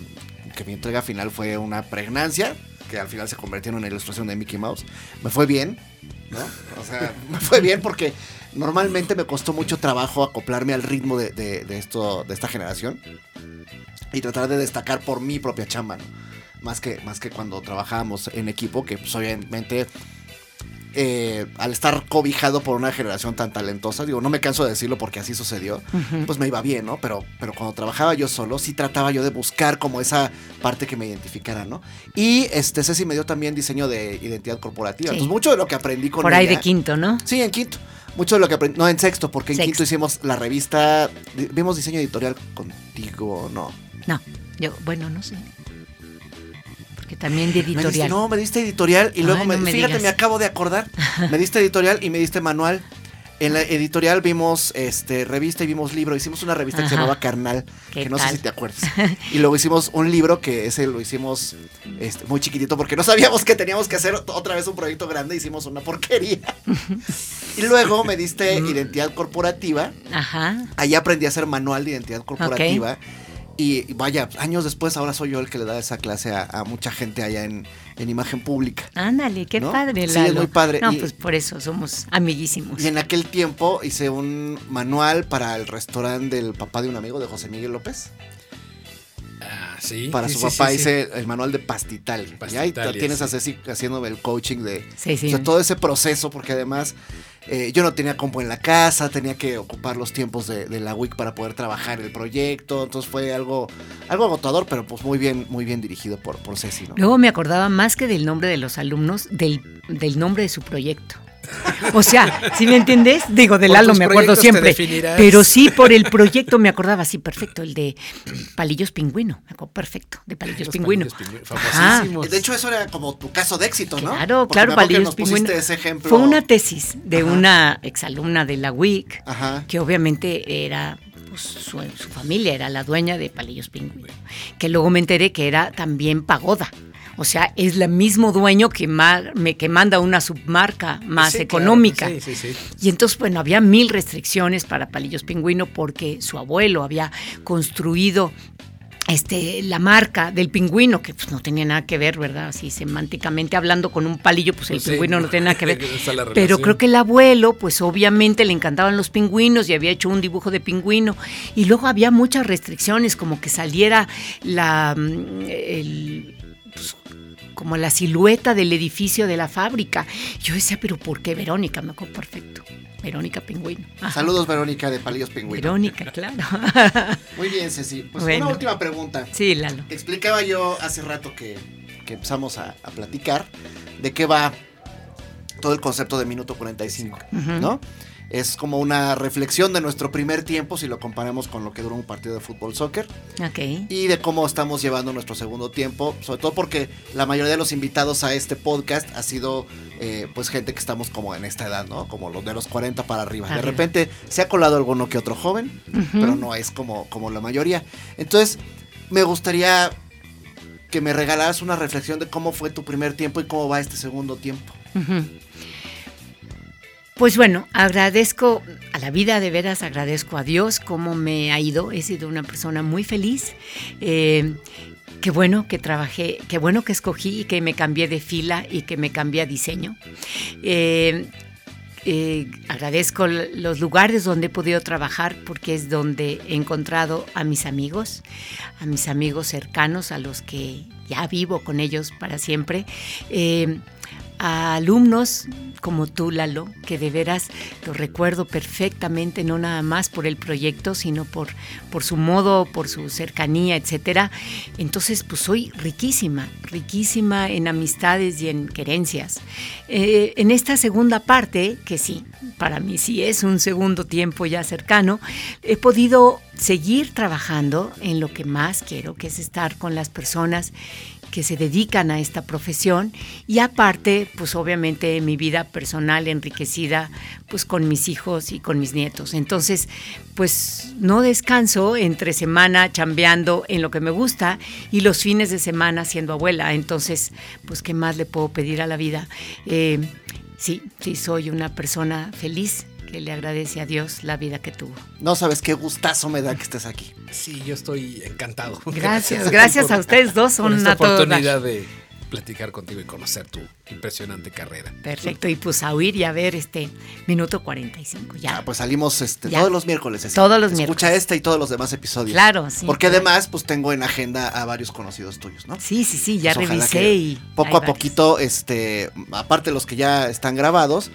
que mi entrega final fue una pregnancia, que al final se convirtió en una ilustración de Mickey Mouse. Me fue bien, ¿no? O sea, me fue bien porque normalmente me costó mucho trabajo acoplarme al ritmo de, de- de esto, de esta generación y tratar de destacar por mi propia chamba, ¿no? Más que, más que cuando trabajábamos en equipo, que pues obviamente eh, al estar cobijado por una generación tan talentosa, digo, no me canso de decirlo porque así sucedió, pues me iba bien, ¿no? Pero, pero cuando trabajaba yo solo, sí trataba yo de buscar como esa parte que me identificara, ¿no? Y este Ceci me dio también diseño de identidad corporativa. Sí. Entonces, mucho de lo que aprendí con Por ahí ella- de quinto, ¿no? Sí, en quinto. Mucho de lo que aprendí, no en sexto, porque en Sexto. quinto hicimos la revista, vimos diseño editorial contigo, no. No, yo, bueno, no sé. Porque también de Me diste- editorial. no, me diste editorial y luego Ay, me, no me fíjate, digas. me acabo de acordar, me diste editorial y me diste manual. En la editorial vimos este revista y vimos libro. Hicimos una revista que se Ajá. llamaba Carnal, ¿Qué que no sé si te acuerdas. Y luego hicimos un libro que ese lo hicimos este, muy chiquitito porque no sabíamos que teníamos que hacer ot- otra vez un proyecto grande. Hicimos una porquería. y luego me diste identidad corporativa. Ajá. Ahí aprendí a hacer manual de identidad corporativa. Y vaya, años después, ahora soy yo el que le da esa clase a, a mucha gente allá en, en imagen pública. Ándale, qué ¿No? padre, Sí, es muy padre. No, Y- pues por eso somos amiguísimos. Y en aquel tiempo hice un manual para el restaurante del papá de un amigo de José Miguel López. Ah, sí. Para sí, su sí, papá sí, sí. hice el manual de Pastital. y ahí tienes sí. a Ceci haciéndome el coaching de Sí, sí. o sea, todo ese proceso, porque además eh, yo no tenía compu en la casa, tenía que ocupar los tiempos de, de la WIC para poder trabajar el proyecto. Entonces fue algo, algo agotador, pero pues muy bien, muy bien dirigido por, por Ceci, ¿no? Luego me acordaba más que del nombre de los alumnos, del, del nombre de su proyecto. O sea, ¿sí me entiendes? Digo, de Por Lalo me acuerdo siempre. Pero sí, por el proyecto me acordaba, sí, perfecto, el de Palillos Pingüino. Me acuerdo perfecto, de Palillos Los Pingüino. palillos pingüino. De hecho, eso era como tu caso de éxito, ¿no? Claro, Porque claro, Palillos Pingüino. ese ejemplo. Fue una tesis de Ajá. una exalumna de la WIC, Ajá. que obviamente era, pues, su, su familia era la dueña de Palillos Pingüino, que luego me enteré que era también pagoda. O sea, es el mismo dueño que, me, que manda una submarca más Sí, claro, económica. Sí, sí, sí. Y entonces, bueno, había mil restricciones para Palillos Pingüino porque su abuelo había construido este, la marca del pingüino, que pues no tenía nada que ver, ¿verdad? Así semánticamente hablando con un palillo, pues el Pues sí, pingüino no tiene nada que ver. Pero creo que el abuelo, pues obviamente le encantaban los pingüinos y había hecho un dibujo de pingüino. Y luego había muchas restricciones, como que saliera la, mm, el, como la silueta del edificio de la fábrica. Yo decía, pero ¿por qué Verónica? Me acuerdo perfecto. Verónica Pingüino. Ajá. Saludos, Verónica, de Palillos Pingüino. Verónica, claro. Muy bien, Ceci. Pues Bueno. una última pregunta. sí, Lalo. Te explicaba yo hace rato que, que empezamos a, a platicar de qué va todo el concepto de minuto 45, Ujú. ¿no? Es como una reflexión de nuestro primer tiempo si lo comparamos con lo que dura un partido de fútbol soccer Ok. y de cómo estamos llevando nuestro segundo tiempo, sobre todo porque la mayoría de los invitados a este podcast ha sido eh, pues gente que estamos como en esta edad, ¿no? Como los de los 40 para arriba. De repente se ha colado alguno que otro joven, pero no es como, como la mayoría. Entonces, me gustaría que me regalaras una reflexión de cómo fue tu primer tiempo y cómo va este segundo tiempo. Ujú. Pues bueno, agradezco a la vida, de veras agradezco a Dios cómo me ha ido. He sido una persona muy feliz. Eh, qué bueno que trabajé, qué bueno que escogí y que me cambié de fila y que me cambié diseño. Eh, eh, agradezco los lugares donde he podido trabajar porque es donde he encontrado a mis amigos, a mis amigos cercanos, a los que ya vivo con ellos para siempre. A alumnos como tú, Lalo, que de veras lo recuerdo perfectamente, no nada más por el proyecto, sino por, por su modo, por su cercanía, etcétera. Entonces, pues soy riquísima, riquísima en amistades y en querencias. Eh, en esta segunda parte, que sí, para mí sí es un segundo tiempo ya cercano, he podido seguir trabajando en lo que más quiero, que es estar con las personas que se dedican a esta profesión y aparte, pues obviamente mi vida personal enriquecida pues con mis hijos y con mis nietos. Entonces, pues no descanso entre semana chambeando en lo que me gusta y los fines de semana siendo abuela. Entonces, pues qué más le puedo pedir a la vida. Eh, sí, sí soy una persona feliz que le agradece a Dios la vida que tuvo. No sabes qué gustazo me da que estés aquí. Sí, yo estoy encantado. Gracias, gracias a ustedes dos, por son esta a todo dar. oportunidad de platicar contigo y conocer tu impresionante carrera. Perfecto, y pues a oír y a ver este minuto 45 ya. Ah, pues salimos este, Ya. todos los miércoles. Todos los Escucha miércoles. este y todos los demás episodios. Claro, sí. Porque claro. además, pues tengo en agenda a varios conocidos tuyos, ¿no? Sí, sí, sí, ya Pues, ojalá revisé y. Poco a varios. poquito, este, aparte de los que ya están grabados,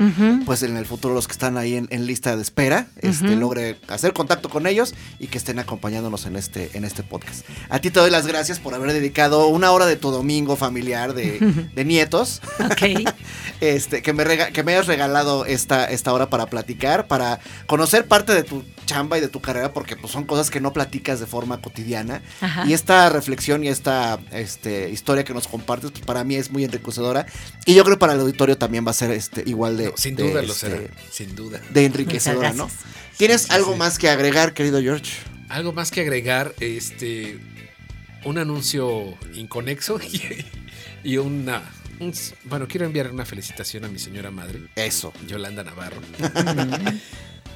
pues en el futuro los que están ahí en, en lista de espera, este, logre hacer contacto con ellos y que estén acompañándonos en este, en este podcast. A ti te doy las gracias por haber dedicado una hora de tu domingo familiar de, de nietos Ok. este, que me, rega- que me hayas regalado esta, esta hora para platicar, para conocer parte de tu chamba y de tu carrera, porque pues, son cosas que no platicas de forma cotidiana. Ajá. Y esta reflexión y esta este, historia que nos compartes, pues para mí es muy enriquecedora. Y yo creo que para el auditorio también va a ser este, igual de. No, sin de, duda lo este, será. Sin duda. De enriquecedora, ¿no? ¿Tienes Sí, algo sí. más que agregar, querido George? Algo más que agregar, este, un anuncio inconexo y, y una, un- bueno, quiero enviar una felicitación a mi señora madre, Eso. Yolanda Navarro.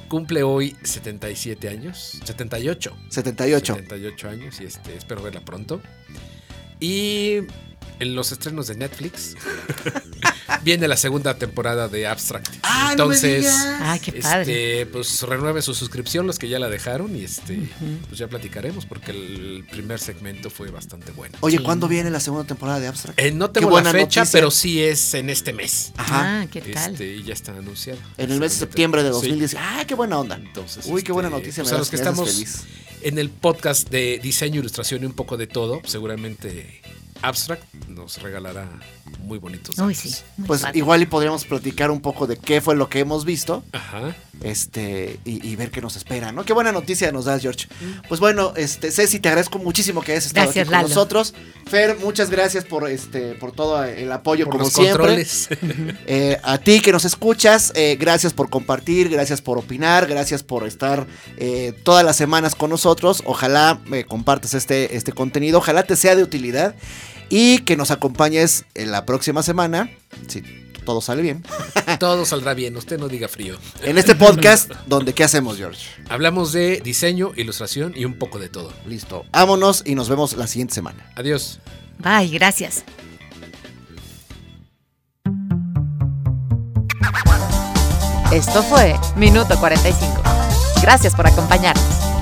Cumple hoy 77 años, 78. 78. 78 años y este, espero verla pronto. Y en los estrenos de Netflix viene la segunda temporada de Abstract. ¡Ah, no me Entonces, digas! Ay, qué padre. este, pues renueve su suscripción los que ya la dejaron y este, pues ya platicaremos porque el primer segmento fue bastante bueno. Oye, Sí. ¿cuándo viene la segunda temporada de Abstract? Eh, no tengo buena la fecha, noticia. pero sí es en este mes. Ajá. Ah, ¿qué tal? Este, y ya está anunciado. en el mes de septiembre de temporada. Sí. 2010. ¡Ah, qué buena onda! Entonces, Uy, qué buena este, noticia. pues me a los que estamos feliz. en el podcast de diseño, ilustración y un poco de todo, seguramente Abstract nos regalará muy bonitos. Uy, datos. sí. muy Pues padre. igual y podríamos platicar un poco de qué fue lo que hemos visto. Ajá. este y, y ver qué nos espera, ¿no? Qué buena noticia nos das, George. Pues bueno, este Ceci, te agradezco muchísimo que hayas estado Gracias, aquí con Lalo. nosotros. Fer, muchas gracias por este por todo el apoyo Por como los siempre. controles. Eh, a ti que nos escuchas, eh, gracias por compartir, gracias por opinar, gracias por estar eh, todas las semanas con nosotros. Ojalá me compartas este, este contenido, ojalá te sea de utilidad y que nos acompañes en la próxima semana, si todo sale bien, Todo saldrá bien, usted no diga frío. en este podcast donde ¿qué hacemos, George? Hablamos de diseño, ilustración y un poco de todo. Listo, vámonos y nos vemos la siguiente semana. Adiós. Bye, gracias. Esto fue Minuto 45. Gracias por acompañarnos.